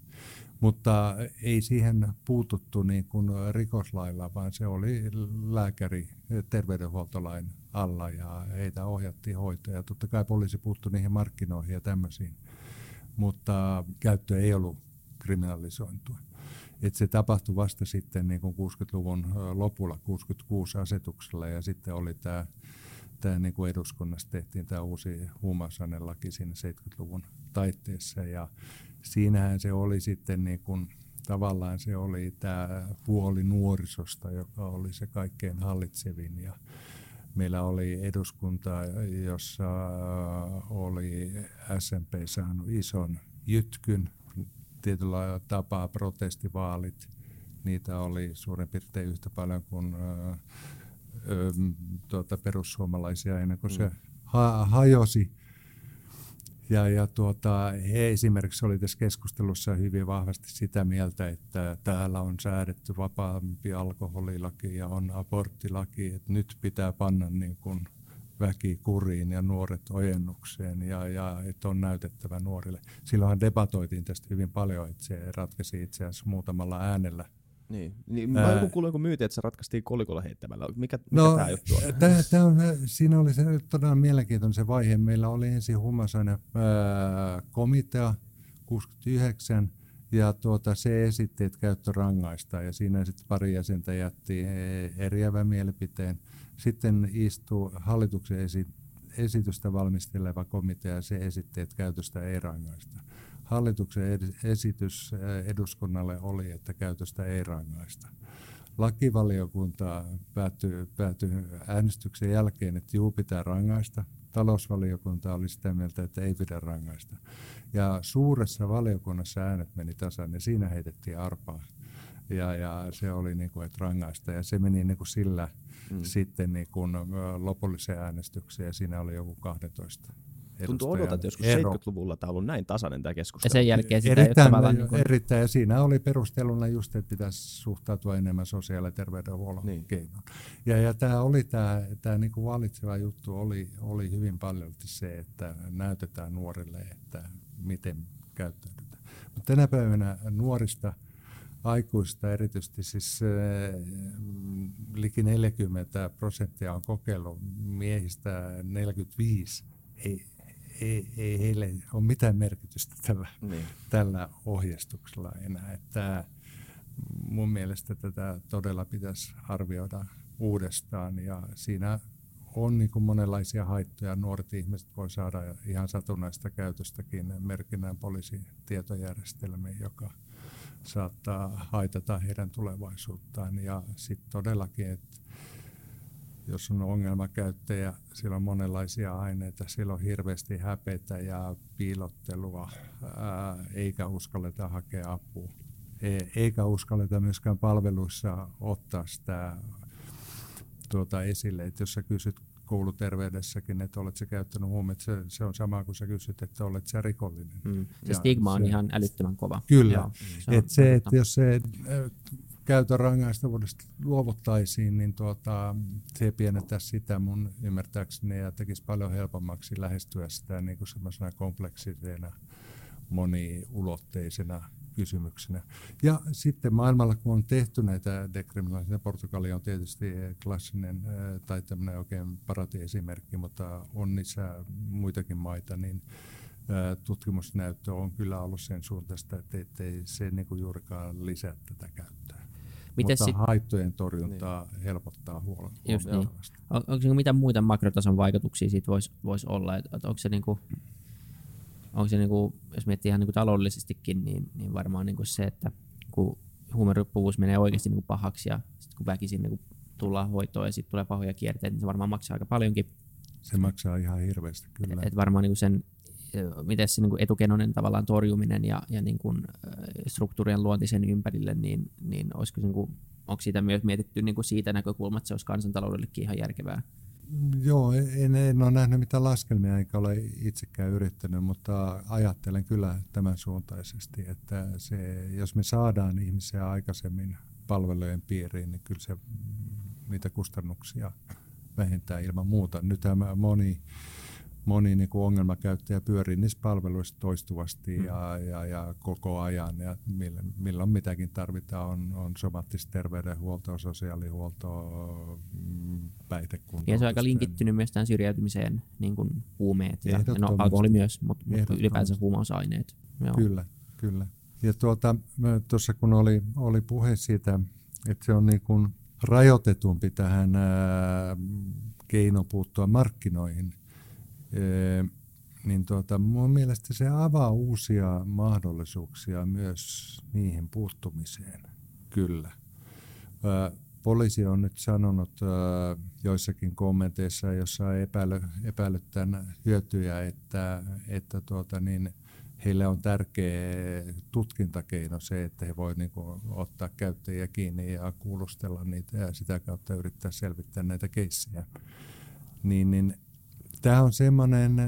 Mutta ei siihen puututtu niin kuin rikoslailla, vaan se oli lääkäri terveydenhuoltolain alla ja heitä ohjattiin hoitoja. Totta kai poliisi puuttui niihin markkinoihin ja tämmöisiin, mutta käyttö ei ollut kriminalisointua. Et se tapahtui vasta sitten niin kuin 60-luvun lopulla, 66 asetuksella ja sitten oli tämä tämä niin kuin eduskunnassa tehtiin tämä uusi huumausainelaki siinä 70-luvun taitteessa. Ja siinähän se oli sitten niin kuin, tavallaan se oli tämä puoli nuorisosta, joka oli se kaikkein hallitsevin. Ja meillä oli eduskunta, jossa oli SMP saanut ison jytkyn, tietyllä tapaa protestivaalit, niitä oli suurin piirtein yhtä paljon kuin ö, tuota, perussuomalaisia ennen kuin mm. se ha- hajosi. Ja, ja tuota, he esimerkiksi oli tässä keskustelussa hyvin vahvasti sitä mieltä, että täällä on säädetty vapaampi alkoholilaki ja on aborttilaki, että nyt pitää panna niin kuin väki kuriin ja nuoret ojennukseen ja, ja että on näytettävä nuorille. Silloinhan debatoitiin tästä hyvin paljon, että se ratkaisi itse asiassa muutamalla äänellä niin, niin mä oon kuullut joku myyti, että se ratkaistiin kolikolla heittämällä. Mikä, mikä no, tämä juttu on? Tää, tää on? Siinä oli se todella mielenkiintoinen se vaihe. Meillä oli ensin huumausaine komitea 69, ja tuota, se esitti, että käyttö rangaista, ja siinä sitten pari jäsentä jätti eriävän mielipiteen. Sitten istui hallituksen esi- esitystä valmisteleva komitea, ja se esitti, että käytöstä ei rangaista hallituksen esitys eduskunnalle oli, että käytöstä ei rangaista. Lakivaliokunta päätyi, päätyi äänestyksen jälkeen, että juu pitää rangaista. Talousvaliokunta oli sitä mieltä, että ei pidä rangaista. Ja suuressa valiokunnassa äänet meni tasan ja siinä heitettiin arpaa. Ja, ja se oli niin kuin, että rangaista. Ja se meni niin kuin sillä mm. sitten niin kuin lopulliseen äänestykseen ja siinä oli joku 12 Tuntuu odotat, että joskus ero. 70-luvulla tämä on ollut näin tasainen tämä keskustelu. Ja sen jälkeen sitä erittäin, ei niin kuin... erittäin, ja siinä oli perusteluna just, että pitäisi suhtautua enemmän sosiaali- ja terveydenhuollon niin. keinoon. Ja, ja tämä oli tämä, tämä niin kuin valitseva juttu oli, oli hyvin paljon se, että näytetään nuorille, että miten käyttäydytään. Mutta tänä päivänä nuorista – aikuista erityisesti, siis äh, liki 40 prosenttia on kokeillut miehistä 45. Ei, ei, ei heille ole mitään merkitystä tällä, niin. tällä ohjeistuksella enää. Että mun mielestä tätä todella pitäisi arvioida uudestaan ja siinä on niin kuin monenlaisia haittoja. Nuoret ihmiset voi saada ihan satunnaista käytöstäkin merkinnän poliisin tietojärjestelmiin, joka saattaa haitata heidän tulevaisuuttaan. Ja sitten todellakin, että jos on ongelmakäyttäjä, siellä on monenlaisia aineita, siellä on hirveästi häpeitä ja piilottelua, ää, eikä uskalleta hakea apua. E, eikä uskalleta myöskään palveluissa ottaa sitä tuota esille, että jos sä kysyt kouluterveydessäkin, että olet sä käyttänyt huumeita, se, se on sama kuin sä kysyt, että olet sä rikollinen. Mm. Se ja stigma on se, ihan älyttömän kova. Kyllä, Joo, se että se, että jos se käytön rangaistavuudesta luovuttaisiin, niin tuota, se pienentäisi sitä mun ymmärtääkseni ja tekisi paljon helpommaksi lähestyä sitä niin kuin kompleksisena, moniulotteisena kysymyksenä. Ja sitten maailmalla, kun on tehty näitä dekriminalisointeja, Portugali on tietysti klassinen tai tämmöinen oikein paratiesimerkki, mutta on niissä muitakin maita, niin tutkimusnäyttö on kyllä ollut sen suuntaista, että ei se niin kuin juurikaan lisää tätä käyttöä. Miten mutta sit... haittojen torjuntaa niin. helpottaa huolta. Just niin. On, onko niin mitä muita makrotason vaikutuksia siitä voisi vois olla? Et, et onko se niin kuin, onko se, niin kuin, jos miettii ihan niin kuin taloudellisestikin, niin, niin varmaan niin kuin se, että kun huumerippuvuus menee oikeasti niin kuin pahaksi ja sit kun väkisin niin kuin tullaan hoitoon ja sitten tulee pahoja kierteitä, niin se varmaan maksaa aika paljonkin. Se maksaa ihan hirveästi, kyllä. Et, et varmaan niin kuin sen, miten se niin kuin tavallaan torjuminen ja, ja niin kuin, struktuurien luonti sen ympärille, niin, niin olisiko niin kuin, onko siitä myös mietitty niin kuin siitä näkökulmasta, että se olisi kansantaloudellekin ihan järkevää? Joo, en, en ole nähnyt mitään laskelmia eikä ole itsekään yrittänyt, mutta ajattelen kyllä tämän suuntaisesti, että se, jos me saadaan ihmisiä aikaisemmin palvelujen piiriin, niin kyllä se niitä kustannuksia vähentää ilman muuta. Nythän moni moni niin kuin ongelmakäyttäjä pyörii niissä palveluissa toistuvasti mm. ja, ja, ja koko ajan. Ja milloin mitäkin tarvitaan, on, on somaattista terveydenhuoltoa, sosiaalihuoltoa, mm, päihdekuntoa. Ja se on aika linkittynyt myös tähän syrjäytymiseen, niin kuin huumeet ja no, alkoholi myös, mutta, mutta ylipäänsä huumausaineet. Joo. Kyllä, kyllä. Ja tuota, tuossa kun oli, oli puhe siitä, että se on niin kuin rajoitetumpi tähän ää, keino puuttua markkinoihin, niin tuota, mun mielestä se avaa uusia mahdollisuuksia myös niihin puuttumiseen, kyllä. Poliisi on nyt sanonut joissakin kommenteissa, jossa epäily, epäillyt tämän hyötyjä, että, että tuota, niin heille on tärkeä tutkintakeino se, että he voivat niin ottaa käyttäjiä kiinni ja kuulustella niitä ja sitä kautta yrittää selvittää näitä keissejä. Niin, niin Tämä on semmoinen äh,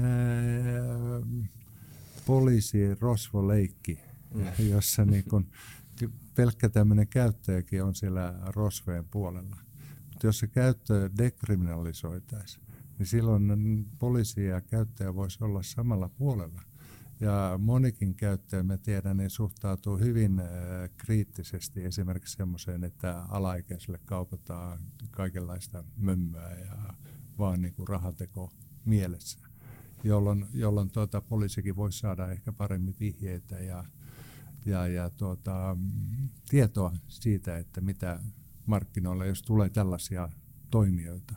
poliisi rosvoleikki, mm. jossa niin kun, pelkkä tämmöinen käyttäjäkin on siellä rosveen puolella. Mutta jos se käyttö dekriminalisoitaisiin, niin silloin poliisi ja käyttäjä voisi olla samalla puolella. Ja monikin käyttäjä, mä tiedän, niin suhtautuu hyvin äh, kriittisesti esimerkiksi semmoiseen, että alaikäisille kaupataan kaikenlaista mömmöä ja vaan niin kuin rahateko mielessä, jolloin, jolloin tuota, poliisikin voisi saada ehkä paremmin vihjeitä ja, ja, ja tuota, tietoa siitä, että mitä markkinoilla, jos tulee tällaisia toimijoita.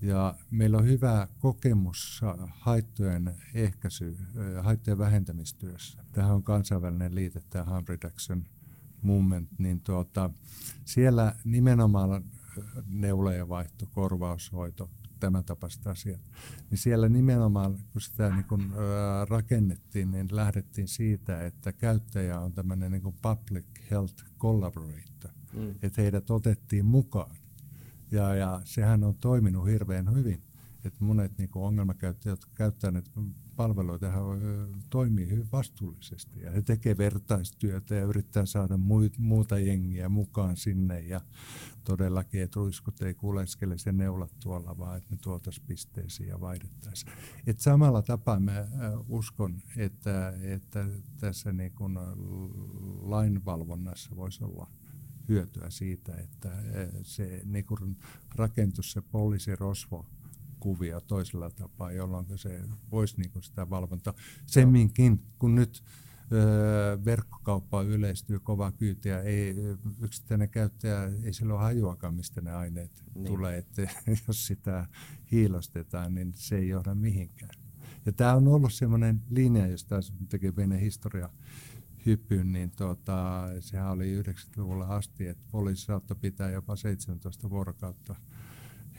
Ja meillä on hyvä kokemus haittojen ehkäisy, haittojen vähentämistyössä. Tähän on kansainvälinen liite, tämä Harm Reduction Movement, niin tuota, siellä nimenomaan neulejenvaihto, korvaushoito, tämän tapaiset asiat. Niin siellä nimenomaan, kun sitä niin kun, ää, rakennettiin, niin lähdettiin siitä, että käyttäjä on tämmöinen niin public health collaborator, mm. että heidät otettiin mukaan. Ja, ja sehän on toiminut hirveän hyvin. Että monet niin kuin ongelmakäyttäjät, jotka käyttävät näitä palveluita, toimii hyvin vastuullisesti ja he tekevät vertaistyötä ja yrittää saada muuta jengiä mukaan sinne ja todellakin, että ruiskut ei kuuleskele se neulat tuolla, vaan että ne tuotaisiin pisteisiin ja vaihdettaisiin. Et samalla tapaa mä uskon, että, että tässä niin kuin lainvalvonnassa voisi olla hyötyä siitä, että se niin rakentus se poliisirosvo kuvia toisella tapaa, jolloin se voisi niin kuin sitä valvontaa. Semminkin, kun nyt öö, verkkokauppa yleistyy kova kyytiä, ei yksittäinen käyttäjä, ei sillä ole hajuakaan, mistä ne aineet niin. tulee, että jos sitä hiilostetaan, niin se ei johda mihinkään. Ja tämä on ollut sellainen linja, jos taas tekee pienen historia hyppyn, niin tota, sehän oli 90-luvulla asti, että poliisi saattoi pitää jopa 17 vuorokautta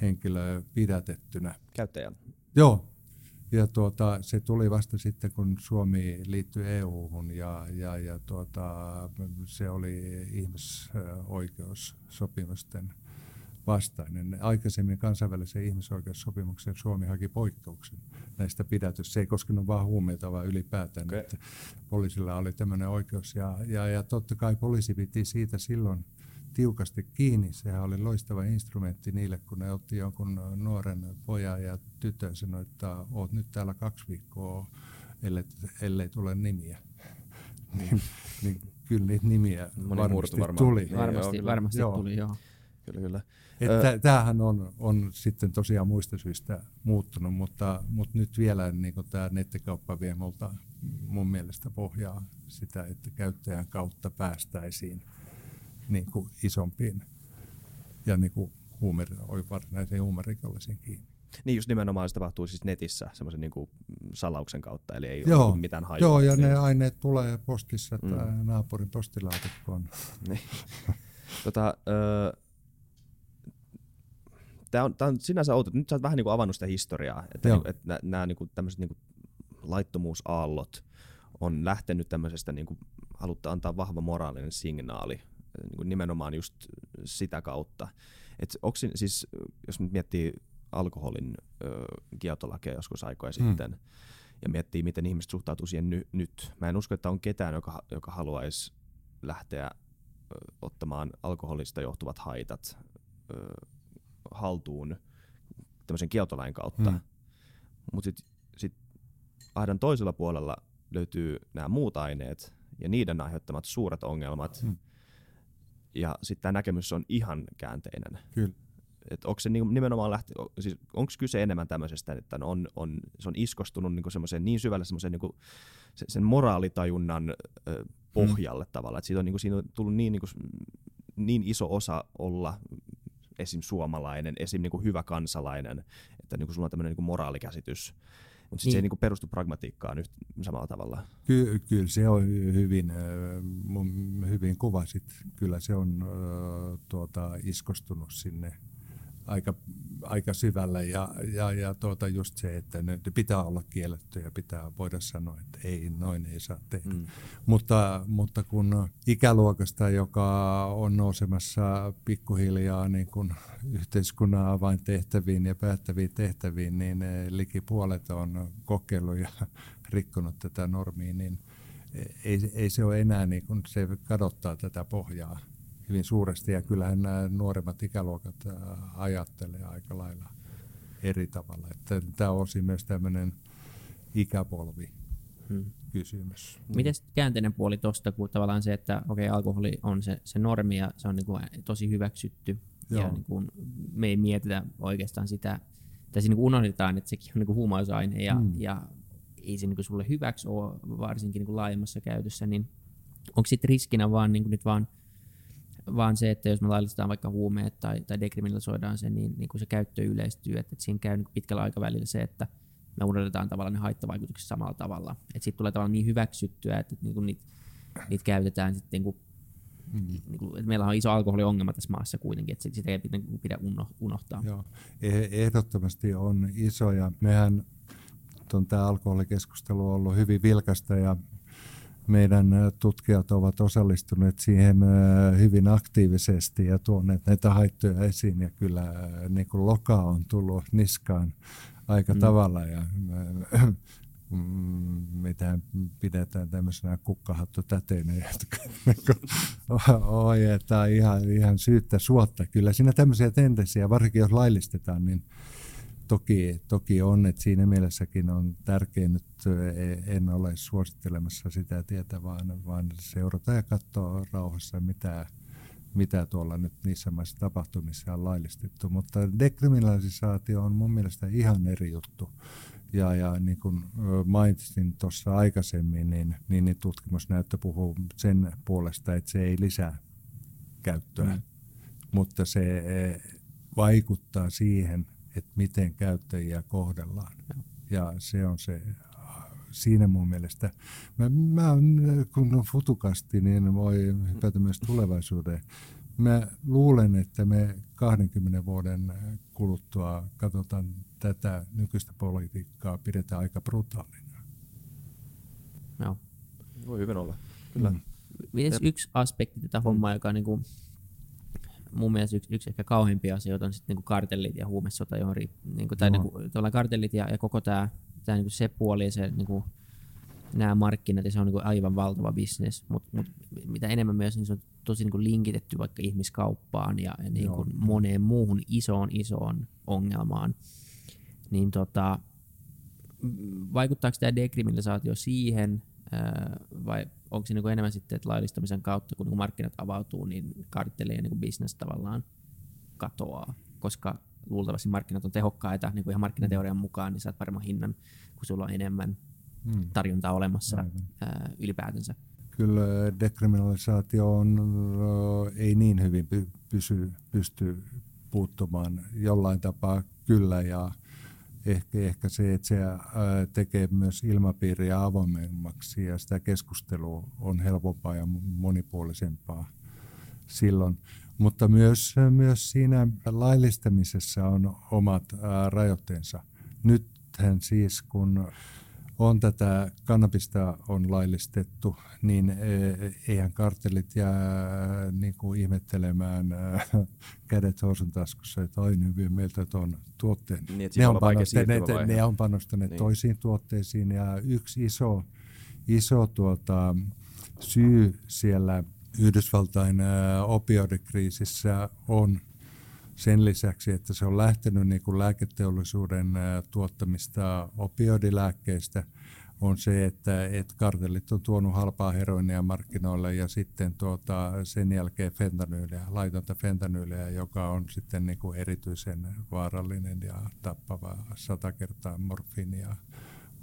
henkilöä pidätettynä. Käyttäjän. Joo. Ja tuota, se tuli vasta sitten, kun Suomi liittyi EU-hun ja, ja, ja tuota, se oli ihmisoikeussopimusten vastainen. Aikaisemmin kansainvälisen ihmisoikeussopimuksen Suomi haki poikkeuksen näistä pidätys. Se ei koskenut vain huumeita, vaan ylipäätään. Okay. Että poliisilla oli tämmöinen oikeus. Ja, ja, ja totta kai poliisi piti siitä silloin tiukasti kiinni. Sehän oli loistava instrumentti niille, kun ne otti jonkun nuoren pojan ja tytön sanoi, että oot nyt täällä kaksi viikkoa, ellei, ellei tule nimiä. niin, niin kyllä niitä nimiä Moni varmasti tuli. Niin, varmasti, joo, varmasti joo. tuli, joo. Kyllä, kyllä. Että tämähän on, on sitten tosiaan muista syistä muuttunut, mutta, mutta nyt vielä niin tämä nettikauppa vie multa mun mielestä pohjaa sitä, että käyttäjän kautta päästäisiin niin kuin isompiin ja niin kuin huumeri, varsinaisiin huumerikollisiin kiinni. Niin just nimenomaan se tapahtuu siis netissä semmoisen niin salauksen kautta, eli ei joo, ole mitään hajua. Joo, ja niin. ne aineet tulee postissa mm. tai naapurin postilaatikkoon. niin. tota, ö, Tämä on, tämä on sinänsä outo. Nyt sä oot vähän niin kuin avannut sitä historiaa, että, niin, että nämä niin kuin, tämmöiset niin kuin laittomuusaallot on lähtenyt tämmöisestä, niin kuin, halutta antaa vahva moraalinen signaali niin kuin nimenomaan just sitä kautta. Et onko, siis, jos nyt miettii alkoholin ö, kieltolakeja joskus aikoja hmm. sitten, ja miettii, miten ihmiset suhtautuu siihen ny, nyt. Mä en usko, että on ketään, joka, joka haluaisi lähteä ö, ottamaan alkoholista johtuvat haitat ö, haltuun tämmöisen kieltolain kautta. Mm. Mutta sitten sit aidan toisella puolella löytyy nämä muut aineet ja niiden aiheuttamat suuret ongelmat. Mm. Ja sitten tämä näkemys on ihan käänteinen. Kyllä. Et onko se nimenomaan lähti, siis onko kyse enemmän tämmöisestä, että on, on, se on iskostunut niin niin syvälle semmoisen niin sen moraalitajunnan ö, pohjalle mm. tavallaan, että siitä on, niin kuin, siinä on tullut niin, niin, kuin, niin iso osa olla esim. suomalainen, esim. Niin kuin hyvä kansalainen, että niin kuin sulla on tämmöinen niin moraalikäsitys. Mutta niin. se ei niin kuin perustu pragmatiikkaan nyt samalla tavalla. Ky- kyllä se on hyvin, hyvin kuvasit. Kyllä se on tuota, iskostunut sinne aika, aika syvällä ja, ja, ja tuota just se, että ne pitää olla kielletty ja pitää voida sanoa, että ei, noin ei saa tehdä. Mm. Mutta, mutta kun ikäluokasta, joka on nousemassa pikkuhiljaa niin kun yhteiskunnan avaintehtäviin ja päättäviin tehtäviin, niin liki puolet on kokeillut ja rikkonut tätä normia, niin ei, ei se ole enää niin kun se kadottaa tätä pohjaa hyvin suuresti ja kyllähän nämä nuoremmat ikäluokat ajattelee aika lailla eri tavalla. Että tämä on osin myös tämmöinen ikäpolvi hmm. kysymys. Miten käänteinen puoli tuosta, kun tavallaan se, että okei, okay, alkoholi on se, se normi ja se on niin kuin tosi hyväksytty Joo. ja niin kuin me ei mietitä oikeastaan sitä, tai siinä niin unohdetaan, että sekin on niin kuin huumausaine ja, hmm. ja ei se niin kuin sulle hyväksi ole varsinkin niin kuin laajemmassa käytössä, niin onko sitten riskinä vaan niin kuin nyt vaan vaan se, että jos me laillistetaan vaikka huumeet tai, tai dekriminalisoidaan se, niin, niin kuin se käyttö yleistyy, että, että siinä käy niin pitkällä aikavälillä se, että me unohdetaan tavallaan ne haittavaikutukset samalla tavalla. Että sitten tulee tavallaan niin hyväksyttyä, että, että niin kuin niitä, niitä käytetään sitten niin kuin, mm. niin kuin, että meillä on iso alkoholiongelma tässä maassa kuitenkin, että sitä ei pidä, pidä unohtaa. Joo, e-, ehdottomasti on iso ja mehän on tämä alkoholikeskustelu on ollut hyvin vilkasta ja meidän tutkijat ovat osallistuneet siihen hyvin aktiivisesti ja tuoneet näitä haittoja esiin ja kyllä niin kuin loka on tullut niskaan aika mm. tavalla ja mm, mitä pidetään tämmöisenä kukkahattotäteinä, jotka ojetaan ihan, ihan syyttä suotta. Kyllä siinä tämmöisiä tendenssejä, varsinkin jos laillistetaan, niin toki, toki on, että siinä mielessäkin on tärkeää nyt, e, en ole suosittelemassa sitä tietä, vaan, vaan seurata ja katsoa rauhassa, mitä, mitä tuolla nyt niissä maissa tapahtumissa on laillistettu. Mutta dekriminalisaatio on mun mielestä ihan eri juttu. Ja, ja niin kuin mainitsin tuossa aikaisemmin, niin, niin, niin tutkimusnäyttö puhuu sen puolesta, että se ei lisää käyttöä, mm. mutta se e, vaikuttaa siihen, että miten käyttäjiä kohdellaan. Ja, ja se on se siinä mun mielestä. Mä, mä kun on futukasti, niin voi hypätä myös tulevaisuuteen. Mä luulen, että me 20 vuoden kuluttua katsotaan tätä nykyistä politiikkaa, pidetään aika brutaalina. Joo. Voi hyvin olla. Kyllä. Mm. yksi aspekti tätä hommaa, joka on niin kuin mun mielestä yksi, yksi ehkä kauheimpia asioita on sitten niinku kartellit ja huumesota, johon niinku, tai no. niinku, kartellit ja, ja koko tämä tää niinku se puoli ja se niinku, nämä markkinat, ja se on niinku aivan valtava bisnes, mutta mut, mitä enemmän myös, niin se on tosi niinku linkitetty vaikka ihmiskauppaan ja, ja niinku moneen muuhun isoon isoon ongelmaan. Niin tota, vaikuttaako tämä dekriminalisaatio siihen, vai onko se niin kuin enemmän sitten, että laillistamisen kautta, kun niin markkinat avautuu, niin karttelien niin business tavallaan katoaa, koska luultavasti markkinat on tehokkaita, niin kuin ihan markkinateorian mukaan, niin saat paremman hinnan, kun sulla on enemmän hmm. tarjontaa olemassa ää, ylipäätänsä. Kyllä dekriminalisaatio on, ei niin hyvin pysy, pysty puuttumaan jollain tapaa kyllä ja ehkä, ehkä se, että se tekee myös ilmapiiriä avoimemmaksi ja sitä keskustelua on helpompaa ja monipuolisempaa silloin. Mutta myös, myös siinä laillistamisessa on omat rajoitteensa. Nythän siis kun on tätä kannabista on laillistettu, niin e, eihän kartellit jää niin kuin ihmettelemään kädet housun taskussa, että oi nyt meiltä tuon tuotteen. Niin, ne, on panostaneet, ne on panostaneet niin. toisiin tuotteisiin ja yksi iso, iso tuota, syy siellä Yhdysvaltain opioidikriisissä on sen lisäksi, että se on lähtenyt niin kuin lääketeollisuuden tuottamista opioidilääkkeistä, on se, että, että kartellit on tuonut halpaa heroinia markkinoille ja sitten tuota, sen jälkeen fentanyyliä, laitonta fentanyyliä, joka on sitten niin kuin erityisen vaarallinen ja tappava sata kertaa morfiinia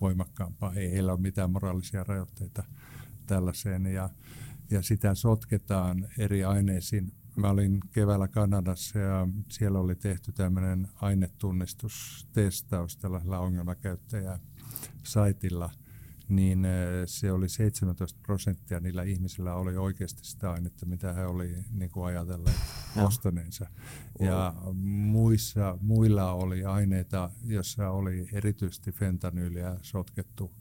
voimakkaampaa. Ei heillä ole mitään moraalisia rajoitteita tällaiseen ja, ja sitä sotketaan eri aineisiin Mä olin keväällä Kanadassa ja siellä oli tehty tämmöinen ainetunnistustestaus tällaisella ongelmakäyttäjä saitilla, niin eh, se oli 17 prosenttia niillä ihmisillä oli oikeasti sitä ainetta, mitä he oli niin kuin ajatelleet ostaneensa. Ja muissa, muilla oli aineita, joissa oli erityisesti fentanyyliä sotkettu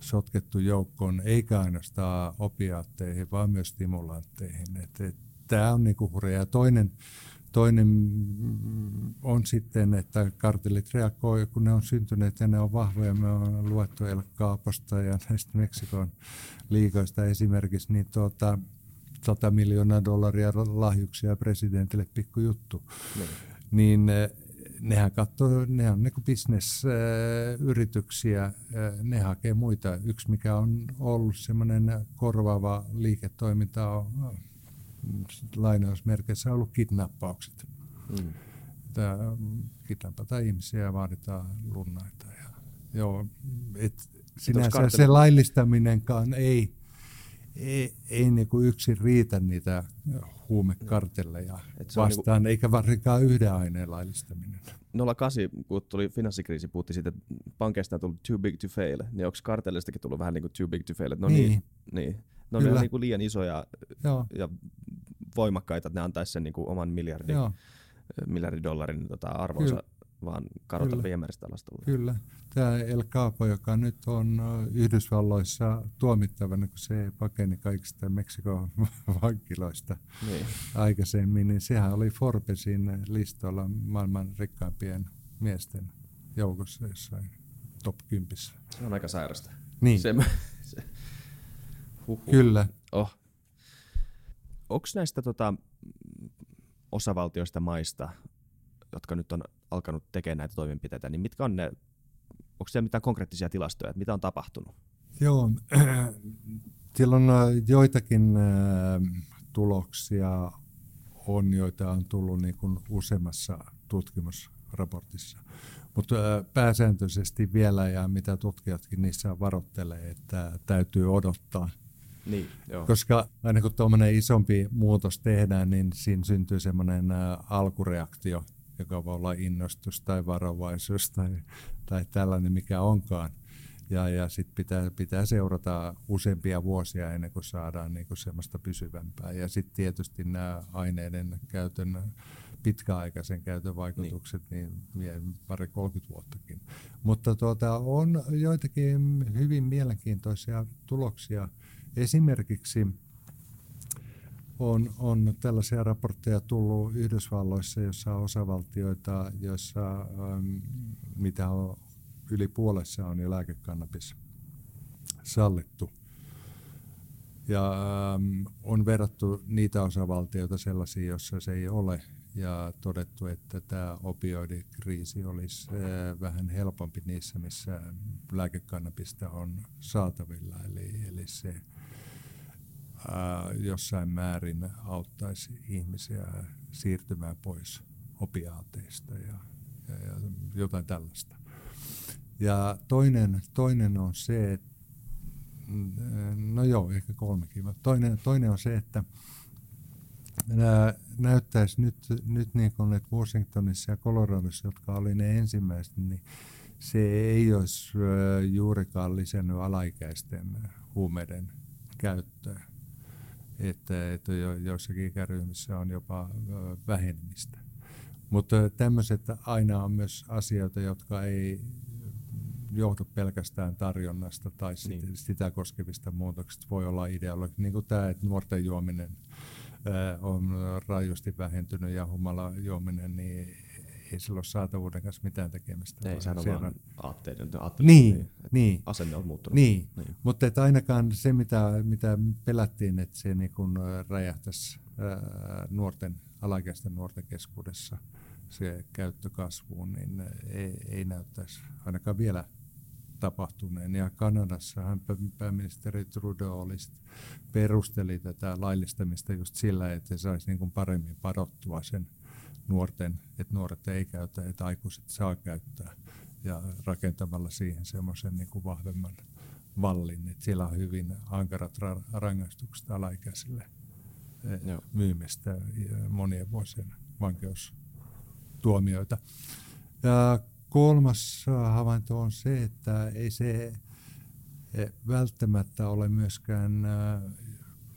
sotkettu joukkoon, eikä ainoastaan opiaatteihin, vaan myös stimulantteihin. Tämä on niinku hurja. Ja toinen, toinen on sitten, että kartellit reagoi, kun ne on syntyneet ja ne on vahvoja. Me on luettu El Kaapasta ja näistä Meksikon liikoista esimerkiksi, niin tuota, 100 miljoonaa dollaria lahjuksia presidentille pikkujuttu. No. Niin eh, nehän katsoo, ne on niin bisnesyrityksiä, ne hakee muita. Yksi, mikä on ollut semmoinen korvaava liiketoiminta, on lainausmerkeissä ollut kidnappaukset. Mm. kidnapataan ihmisiä ja vaaditaan lunnaita. Ja, joo, et sinänsä se laillistaminenkaan ei, ei, ei niinku yksin riitä niitä huumekartelleja vastaan, niinku, eikä varsinkaan yhden aineen laillistaminen. 08, kun tuli finanssikriisi, puhuttiin siitä, että pankeista on tullut too big to fail, niin onko kartellistakin tullut vähän niin kuin too big to fail? No niin. niin, niin. Ne on Kyllä. niin kuin liian isoja Joo. ja voimakkaita, että ne antaisi sen niin kuin oman miljardin, Joo. miljardin dollarin tota, arvonsa vaan kadota Kyllä. viemäristä alas tulla. Kyllä. Tämä El Capo, joka nyt on Yhdysvalloissa tuomittavana, kun se pakeni kaikista Meksikon vankiloista niin. aikaisemmin, niin sehän oli Forbesin listoilla maailman rikkaimpien miesten joukossa jossain top 10. Se on aika sairasta. Niin. Se, se. Kyllä. Oh. Onko näistä tota, osavaltioista maista, jotka nyt on alkanut tekemään näitä toimenpiteitä, niin mitkä on ne, onko siellä mitään konkreettisia tilastoja, että mitä on tapahtunut? Joo, siellä on äh, joitakin äh, tuloksia on, joita on tullut niin kuin useammassa tutkimusraportissa. Mutta äh, pääsääntöisesti vielä, ja mitä tutkijatkin niissä varoittelee, että täytyy odottaa. Niin, joo. Koska aina kun tuommoinen isompi muutos tehdään, niin siinä syntyy semmoinen alkureaktio, joka voi olla innostus tai varovaisuus tai, tai tällainen mikä onkaan. Ja, ja sitten pitää, pitää seurata useampia vuosia ennen kuin saadaan niinku semmoista pysyvämpää. Ja sitten tietysti nämä aineiden käytön pitkäaikaisen käytön vaikutukset niin. niin vie pari 30 vuottakin. Mutta tuota, on joitakin hyvin mielenkiintoisia tuloksia. Esimerkiksi on, on tällaisia raportteja tullut Yhdysvalloissa, jossa on osavaltioita, joissa ähm, mitä on, yli puolessa on jo lääkekannabis sallittu. Ja ähm, on verrattu niitä osavaltioita sellaisiin, joissa se ei ole, ja todettu, että tämä opioidikriisi olisi äh, vähän helpompi niissä, missä lääkekannabista on saatavilla. Eli, eli se jossain määrin auttaisi ihmisiä siirtymään pois opiaateista ja, ja, ja jotain tällaista. Ja toinen, toinen on se, että no joo, ehkä kolmekin, mutta toinen, toinen on se, että näyttäisi nyt, nyt niin kuin, että Washingtonissa ja Coloradossa, jotka oli ne ensimmäiset, niin se ei olisi juurikaan lisännyt alaikäisten huumeiden käyttöä että, että jo, joissakin ikäryhmissä on jopa vähenemistä. Mutta tämmöiset aina on myös asioita, jotka ei johdu pelkästään tarjonnasta tai niin. sitä koskevista muutoksista. Voi olla ideologi, niin kuin tämä, että nuorten juominen on rajusti vähentynyt ja humala juominen, niin ei sillä ole saatavuuden kanssa mitään tekemistä. Ei, on vaan aatteiden, niin, niin, niin, asenne on muuttunut. Niin, niin. mutta että ainakaan se, mitä, mitä pelättiin, että se niin kun räjähtäisi ää, nuorten, alaikäisten nuorten keskuudessa se käyttö kasvuun, niin ei, ei näyttäisi ainakaan vielä tapahtuneen. Ja Kanadassahan pääministeri Trudeau oli perusteli tätä laillistamista just sillä, että se saisi niin kuin paremmin padottua sen nuorten, että nuoret ei käytä, että aikuiset saa käyttää ja rakentamalla siihen semmoisen niin kuin vahvemman vallin, että siellä on hyvin ankarat ra- rangaistukset alaikäisille eh, Joo. myymistä monien vuosien vankeustuomioita. Ja kolmas havainto on se, että ei se eh, välttämättä ole myöskään eh,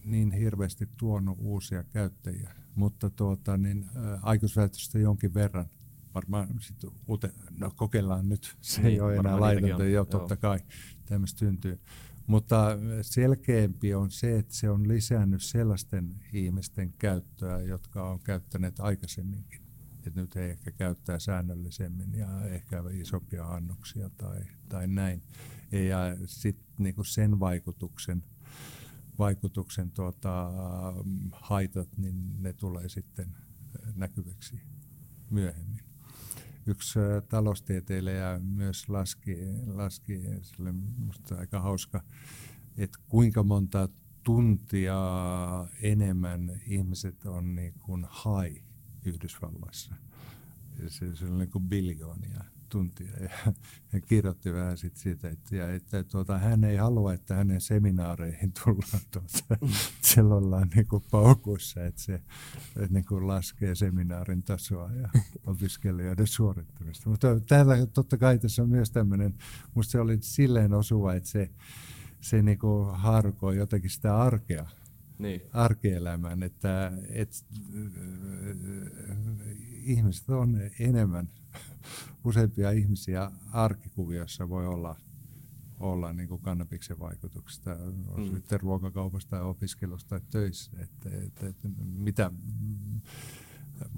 niin hirveästi tuonut uusia käyttäjiä mutta tuota, niin, aikuisväestöstä jonkin verran. Varmaan sitten uute, no kokeillaan nyt, se niin, ei ole enää laitonta, jo totta kai tämmöistä syntyy. Mutta selkeämpi on se, että se on lisännyt sellaisten ihmisten käyttöä, jotka on käyttäneet aikaisemminkin. Et nyt he ehkä käyttää säännöllisemmin ja ehkä isompia annoksia tai, tai näin. Ja sitten niinku sen vaikutuksen vaikutuksen tuota, haitat, niin ne tulee sitten näkyväksi myöhemmin. Yksi taloustieteilijä myös laski, laski sille musta aika hauska, että kuinka monta tuntia enemmän ihmiset on niin kuin high Yhdysvalloissa. Se, se on niin kuin biljoonia tuntia ja hän kirjoitti vähän sit siitä, että, ja, että tuota, hän ei halua, että hänen seminaareihin tullaan tuota, siellä ollaan niin kuin paukuissa, että se että niin kuin laskee seminaarin tasoa ja opiskelijoiden suorittamista. Mutta täällä totta kai tässä on myös tämmöinen, musta se oli silleen osuva, että se, se niin kuin harkoi jotenkin sitä arkea niin. arkielämään, että et, äh, ihmiset on enemmän, useampia ihmisiä arkikuviossa voi olla olla niin kuin kannabiksen vaikutuksesta, on mm. sitten ruokakaupasta tai opiskelusta tai töissä, että, että, että mitä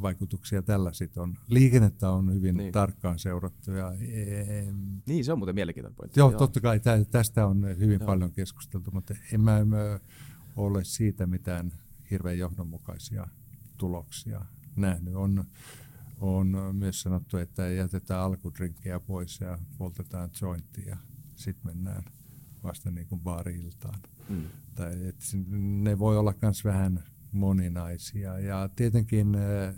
vaikutuksia tällä sitten on. Liikennettä on hyvin niin. tarkkaan seurattu. Ja, e, niin, se on muuten mielenkiintoinen pointti. Joo, joo. totta kai tä, tästä on hyvin joo. paljon keskusteltu, mutta en mä, mä ole siitä mitään hirveän johdonmukaisia tuloksia nähnyt. On, on myös sanottu, että jätetään alkudrinkkejä pois ja poltetaan jointtia sitten mennään vasta niin kuin baari-iltaan. Mm. Tai, et ne voi olla myös vähän moninaisia. Ja tietenkin ää,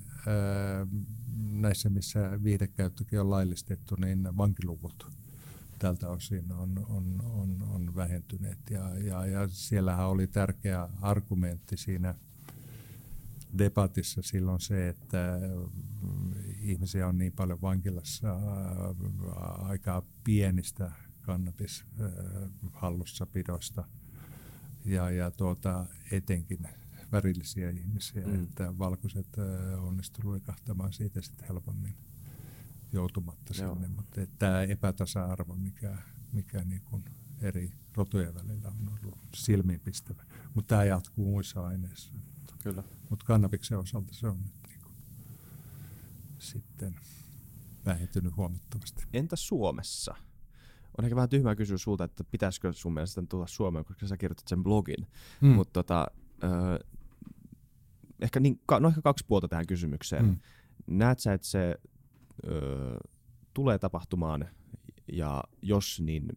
näissä, missä viihdekäyttökin on laillistettu, niin vankiluvut tältä osin on, on, on, on vähentyneet. Ja, ja, ja siellähän oli tärkeä argumentti siinä debatissa silloin se, että ihmisiä on niin paljon vankilassa aika pienistä kannabishallussapidosta ja, ja tuota, etenkin värillisiä ihmisiä, mm. että valkoiset onnistuivat luikahtamaan siitä sitten helpommin joutumatta Joo. sinne. Mutta tämä epätasa-arvo, mikä, mikä niin kuin eri rotujen välillä on ollut silmiinpistävä. Mutta tämä jatkuu muissa aineissa. Kyllä. Mutta kannabiksen osalta se on nyt niin kuin sitten vähentynyt huomattavasti. Entä Suomessa? on ehkä vähän tyhmää kysyä sulta, että pitäisikö sun mielestä tulla Suomeen, koska sä kirjoitat sen blogin. Mm. Mutta tota, äh, ehkä, niin, no ehkä kaksi puolta tähän kysymykseen. Mm. Näet sä, että se äh, tulee tapahtumaan, ja jos, niin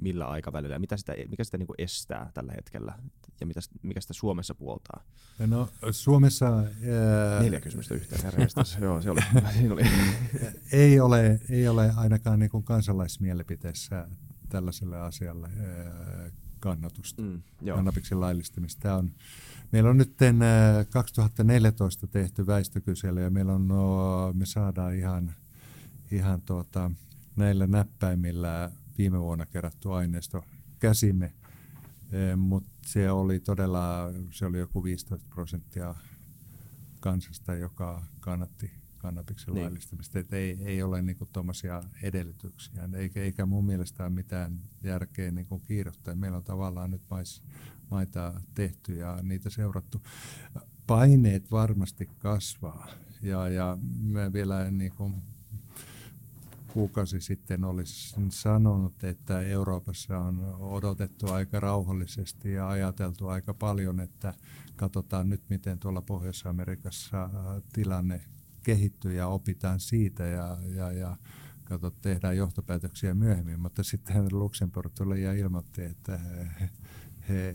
millä aikavälillä, mitä sitä, mikä sitä niin estää tällä hetkellä, ja mitä, mikä sitä Suomessa puoltaa? No Suomessa... Ää... Neljä kysymystä yhteen Joo, se oli, siinä oli. ei, ole, ei ole ainakaan niin kuin kansalaismielipiteessä tällaiselle asialle ää, kannatusta, mm, kannabiksen laillistamista. Tämä on, meillä on nyt 2014 tehty väestökysely ja meillä on, no, me saadaan ihan, ihan tuota, näillä näppäimillä viime vuonna kerätty aineisto käsimme, e, mutta se oli todella, se oli joku 15 prosenttia kansasta, joka kannatti kannabiksen niin. laillistamista. Et ei, ei ole niinku tuommoisia edellytyksiä, eikä, eikä mun mielestä ole mitään järkeä niinku kiirottaa. Meillä on tavallaan nyt mais, maita tehty ja niitä seurattu. Paineet varmasti kasvaa ja, ja mä vielä niinku kuukausi sitten olisi sanonut, että Euroopassa on odotettu aika rauhallisesti ja ajateltu aika paljon, että katsotaan nyt, miten tuolla Pohjois-Amerikassa äh, tilanne kehittyy ja opitaan siitä ja, ja, ja kato, tehdään johtopäätöksiä myöhemmin. Mutta sitten Luxemburg tuli ja ilmoitti, että he, he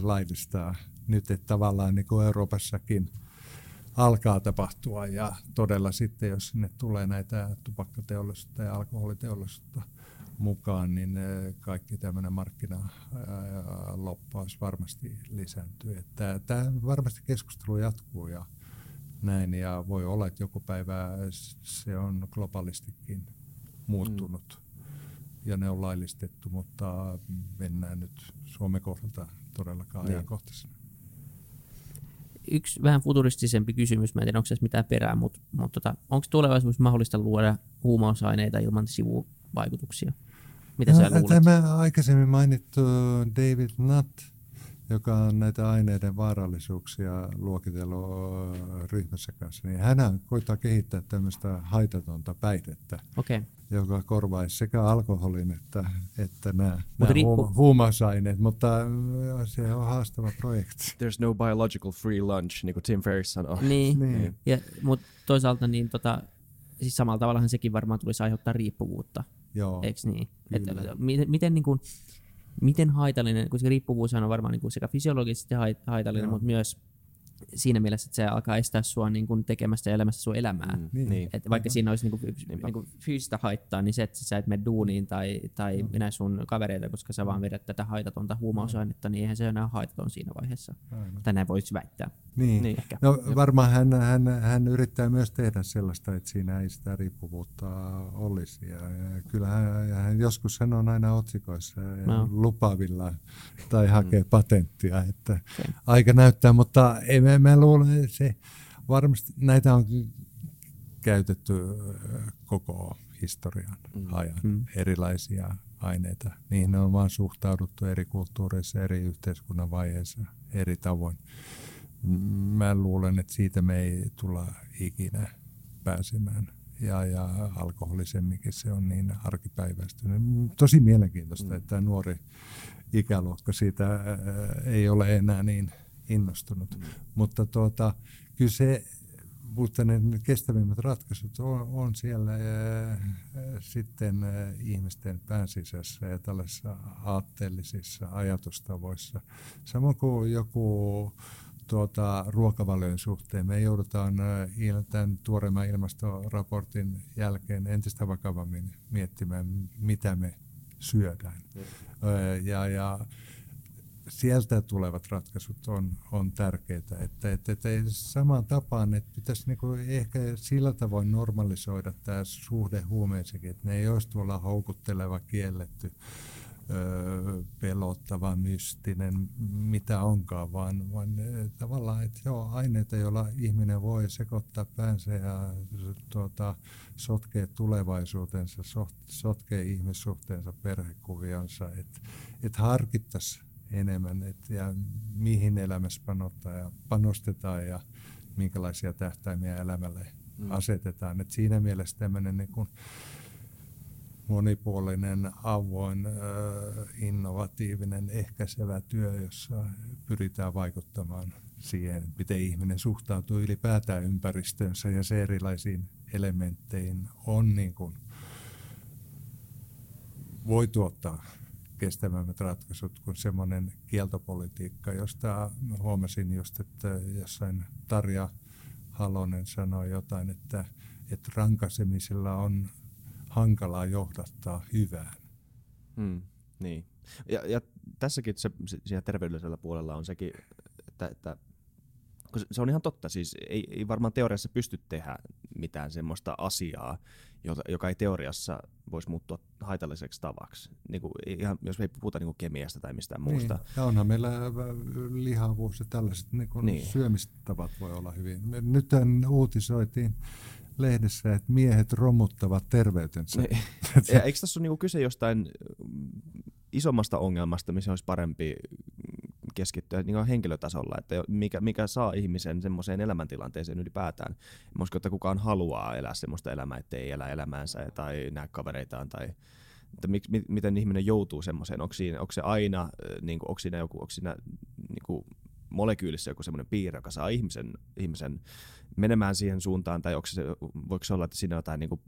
laillistaa nyt, että tavallaan niin kuin Euroopassakin – alkaa tapahtua ja todella sitten, jos sinne tulee näitä tupakkateollisuutta ja alkoholiteollisuutta mukaan, niin eh, kaikki tämmöinen markkinaloppaus varmasti lisääntyy. Tämä varmasti keskustelu jatkuu ja näin ja voi olla, että joku päivä se on globaalistikin muuttunut mm. ja ne on laillistettu, mutta mennään nyt Suomen kohdalta todellakaan niin. ajankohtaisena yksi vähän futuristisempi kysymys, mä en tiedä onko se mitään perää, mutta, mutta tota, onko tulevaisuudessa mahdollista luoda huumausaineita ilman sivuvaikutuksia? Mitä no, sä luulet? Tämä aikaisemmin mainittu David Nutt, joka on näitä aineiden vaarallisuuksia luokitellut ryhmässä kanssa, niin hän koittaa kehittää tämmöistä haitatonta päihdettä. Okay joka korvaisi sekä alkoholin että, että nämä, nämä riippu... huumausaineet, mutta se on haastava projekti. There's no biological free lunch, niin kuin Tim Ferriss sanoo. Niin, niin. Ja, mutta toisaalta niin tota, siis samalla tavallahan sekin varmaan tulisi aiheuttaa riippuvuutta. Joo, Eikö niin? Että, miten, miten, niin kuin, miten haitallinen, koska riippuvuus on varmaan niin kuin sekä fysiologisesti haitallinen, Joo. mutta myös siinä mielessä, että se alkaa estää sua niin kuin tekemästä elämässä sun elämää. Mm, niin. niin. Et vaikka siinä olisi niin kuin, niin kuin fyysistä haittaa, niin se, että sä et mene duuniin tai, tai mm. minä sun kavereita, koska sä vaan vedät tätä haitatonta huumausainetta, niin eihän se enää haitaton siinä vaiheessa. Aivan. Tai näin voisi väittää. Niin. niin ehkä. No varmaan hän, hän, hän yrittää myös tehdä sellaista, että siinä ei sitä riippuvuutta olisi. Ja, ja kyllä hän, hän, joskus hän on aina otsikoissa ja no. lupavilla tai hakee mm. patenttia, että okay. aika näyttää, mutta ei, mä, mä luulen, se varmasti näitä on käytetty koko historian mm. ajan, mm. erilaisia aineita. Niihin on vaan suhtauduttu eri kulttuureissa, eri yhteiskunnan vaiheissa eri tavoin. Mä luulen, että siitä me ei tulla ikinä pääsemään. Ja, ja alkoholisemminkin se on niin arkipäiväistynyt. Tosi mielenkiintoista, mm. että nuori ikäluokka siitä ei ole enää niin innostunut. Mm. Mutta tuota, kyllä se, mutta ne kestävimmät ratkaisut on, on siellä ää, sitten ää, ihmisten päänsisässä ja tällaisissa aatteellisissa ajatustavoissa. Samoin kuin joku tuota, ruokavalion suhteen. Me joudutaan tämän tuoreemman ilmastoraportin jälkeen entistä vakavammin miettimään, mitä me syödään. Ja, ja sieltä tulevat ratkaisut on, on tärkeitä. Että, että, että samaan tapaan, että pitäisi niinku ehkä sillä tavoin normalisoida tämä suhde huumeisikin, että ne ei olisi tuolla houkutteleva, kielletty pelottava, mystinen, mitä onkaan, vaan, vaan tavallaan, että joo, aineita, joilla ihminen voi sekoittaa päänsä ja tuota, sotkee tulevaisuutensa, sotkee ihmissuhteensa, perhekuvionsa, että et harkittaisiin enemmän, että ja mihin elämässä panostetaan ja, panostetaan ja minkälaisia tähtäimiä elämälle mm. asetetaan. Et siinä mielessä tämmöinen niin kuin, monipuolinen, avoin, innovatiivinen, ehkäisevä työ, jossa pyritään vaikuttamaan siihen, miten ihminen suhtautuu ylipäätään ympäristönsä ja se erilaisiin elementteihin on niin kuin, voi tuottaa kestävämmät ratkaisut kuin semmoinen kieltopolitiikka, josta huomasin just, että jossain Tarja Halonen sanoi jotain, että, että rankasemisella on hankalaa johdattaa hyvään. Hmm, niin. Ja, ja tässäkin se, siellä terveydellisellä puolella on sekin, että, että se on ihan totta, siis ei, ei varmaan teoriassa pysty tehdä mitään semmoista asiaa, jota, joka ei teoriassa voisi muuttua haitalliseksi tavaksi. Niin kuin, ihan, jos me ei puhuta niin kuin kemiasta tai mistään niin. muusta. Ja onhan meillä lihavuus ja tällaiset niin kuin niin. syömistavat voi olla hyvin. Nyt uutisoitiin lehdessä, että miehet romuttavat terveytensä. Niin. ja eikö tässä ole niinku kyse jostain mm, isommasta ongelmasta, missä olisi parempi keskittyä niin henkilötasolla, että mikä, mikä saa ihmisen semmoiseen elämäntilanteeseen ylipäätään. Mä uskon, että kukaan haluaa elää semmoista elämää, ettei elä elämäänsä tai näe kavereitaan tai että mik, mi, miten ihminen joutuu semmoiseen, onko, siinä, onko se aina, niin kuin, onko siinä, joku, onko siinä niin kuin molekyylissä joku semmoinen piirre, joka saa ihmisen, ihmisen menemään siihen suuntaan, tai onko se, voiko se olla, että siinä on jotain niin kuin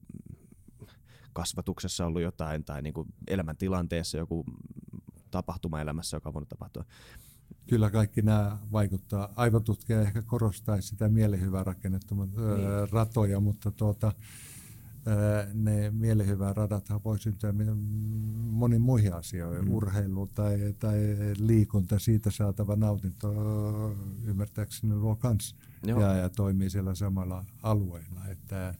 kasvatuksessa ollut jotain, tai niin kuin elämäntilanteessa joku tapahtuma elämässä, joka on voinut tapahtua. Kyllä kaikki nämä vaikuttaa. Aivotutkija ehkä korostaisi sitä mielihyvää rakennettu niin. ratoja, mutta tuota, ne mielihyvää radathan voi syntyä moniin muihin asioihin, mm. urheilu tai, tai liikunta, siitä saatava nautinto ymmärtääkseni luo kans ja, ja toimii siellä samalla alueella, että,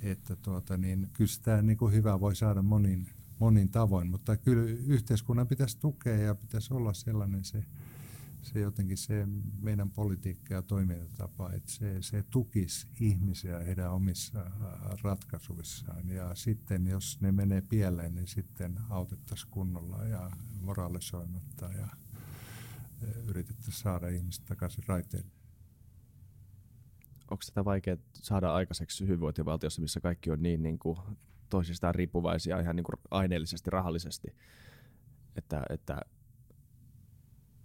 että tuota, niin, kyllä sitä niin kuin hyvää voi saada monin, monin tavoin, mutta kyllä yhteiskunnan pitäisi tukea ja pitäisi olla sellainen se, se jotenkin se meidän politiikka ja toimintatapa, että se, se tukisi ihmisiä heidän omissa äh, ratkaisuissaan. Ja sitten jos ne menee pieleen, niin sitten autettaisiin kunnolla ja moraalisoimatta ja yritettäisiin saada ihmiset takaisin raiteille. Onko sitä vaikea saada aikaiseksi hyvinvointivaltiossa, missä kaikki on niin, niin kuin toisistaan riippuvaisia ihan niin kuin aineellisesti, rahallisesti, että, että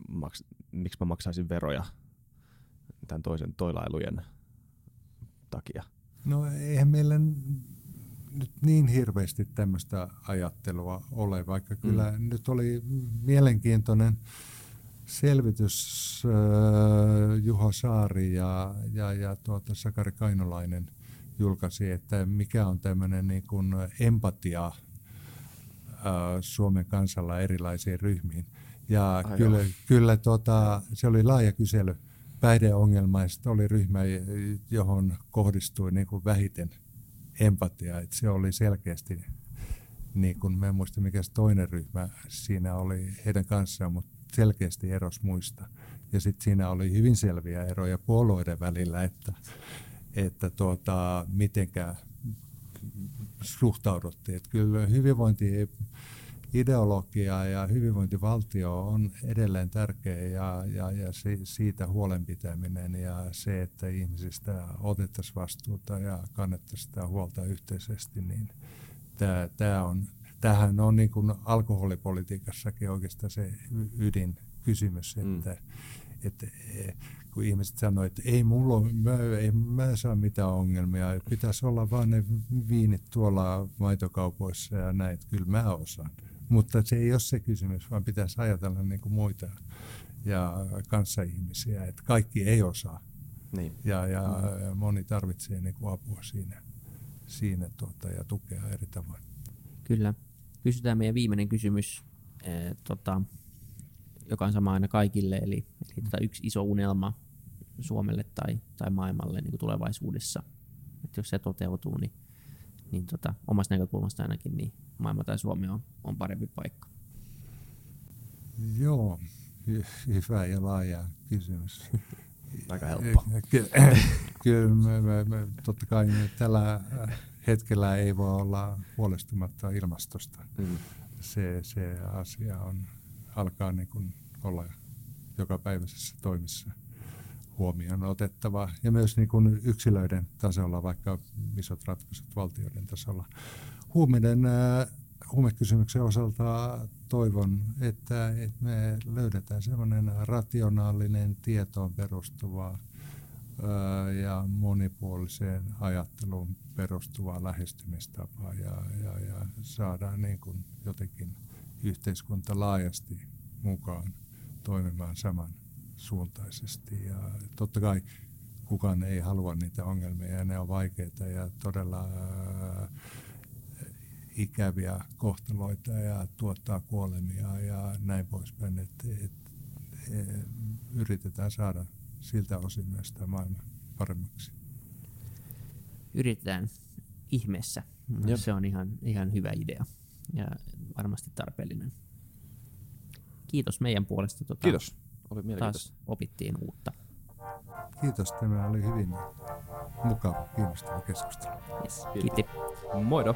maks, miksi mä maksaisin veroja tämän toisen toilailujen takia? No eihän meillä nyt niin hirveästi tämmöistä ajattelua ole, vaikka kyllä mm. nyt oli mielenkiintoinen selvitys äh, Juho Saari ja, ja, ja tuota Sakari Kainolainen julkaisi, että mikä on tämmöinen niin kuin empatia äh, Suomen kansalla erilaisiin ryhmiin. Ja Ai kyllä, kyllä tota, se oli laaja kysely päihdeongelmaista oli ryhmä, johon kohdistui niin kuin vähiten empatia. Että se oli selkeästi, niin kuin mä en muista mikä se toinen ryhmä siinä oli heidän kanssaan, mutta selkeästi eros muista. Ja sitten siinä oli hyvin selviä eroja puolueiden välillä, että, että tuota, mitenkä suhtauduttiin. Että kyllä hyvinvointi ideologia ja hyvinvointivaltio on edelleen tärkeä ja, ja, ja siitä huolenpitäminen ja se, että ihmisistä otettaisiin vastuuta ja kannettaisiin sitä huolta yhteisesti, niin tämä, tämä on, tämähän on niin kuin alkoholipolitiikassakin oikeastaan se ydinkysymys, mm. että, että kun ihmiset sanoo, että ei mulla ole, mä, ei, mä saa mitään ongelmia, pitäisi olla vain ne viinit tuolla maitokaupoissa ja näin, kyllä mä osaan. Mutta se ei ole se kysymys, vaan pitäisi ajatella niin kuin muita ja kanssaihmisiä, että kaikki ei osaa. Niin. Ja, ja mm. moni tarvitsee niin kuin apua siinä, siinä tuota, ja tukea eri tavoin. Kyllä. Kysytään meidän viimeinen kysymys, eh, tota, joka on sama aina kaikille, eli, eli tota yksi iso unelma Suomelle tai, tai maailmalle niin kuin tulevaisuudessa. Että jos se toteutuu, niin, niin tota, omasta näkökulmasta ainakin, niin maailma tai Suomi on, on parempi paikka? Joo, hyvä ja laaja kysymys. Aika helppo. Kyllä, me, me, me, totta kai tällä hetkellä ei voi olla huolestumatta ilmastosta. Mm. Se, se asia on, alkaa niin kuin olla jokapäiväisessä toimissa huomioon otettava ja myös niin kuin yksilöiden tasolla, vaikka isot ratkaisut valtioiden tasolla. Huumeiden, äh, huumekysymyksen osalta toivon, että, että me löydetään sellainen rationaalinen tietoon perustuva äh, ja monipuoliseen ajatteluun perustuva lähestymistapa ja, ja, ja saadaan niin kuin jotenkin yhteiskunta laajasti mukaan toimimaan saman suuntaisesti. Ja totta kai kukaan ei halua niitä ongelmia ja ne on vaikeita ja todella äh, ikäviä kohtaloita ja tuottaa kuolemia ja näin poispäin. Et, et, et, yritetään saada siltä osin myös tämä maailma paremmaksi. Yritetään ihmeessä. No, se on ihan, ihan hyvä idea ja varmasti tarpeellinen. Kiitos meidän puolesta. Tuota, Kiitos. Oli taas opittiin uutta. Kiitos, tämä oli hyvin mukava, kiinnostava keskustelu. Yes, kiitti. Moido.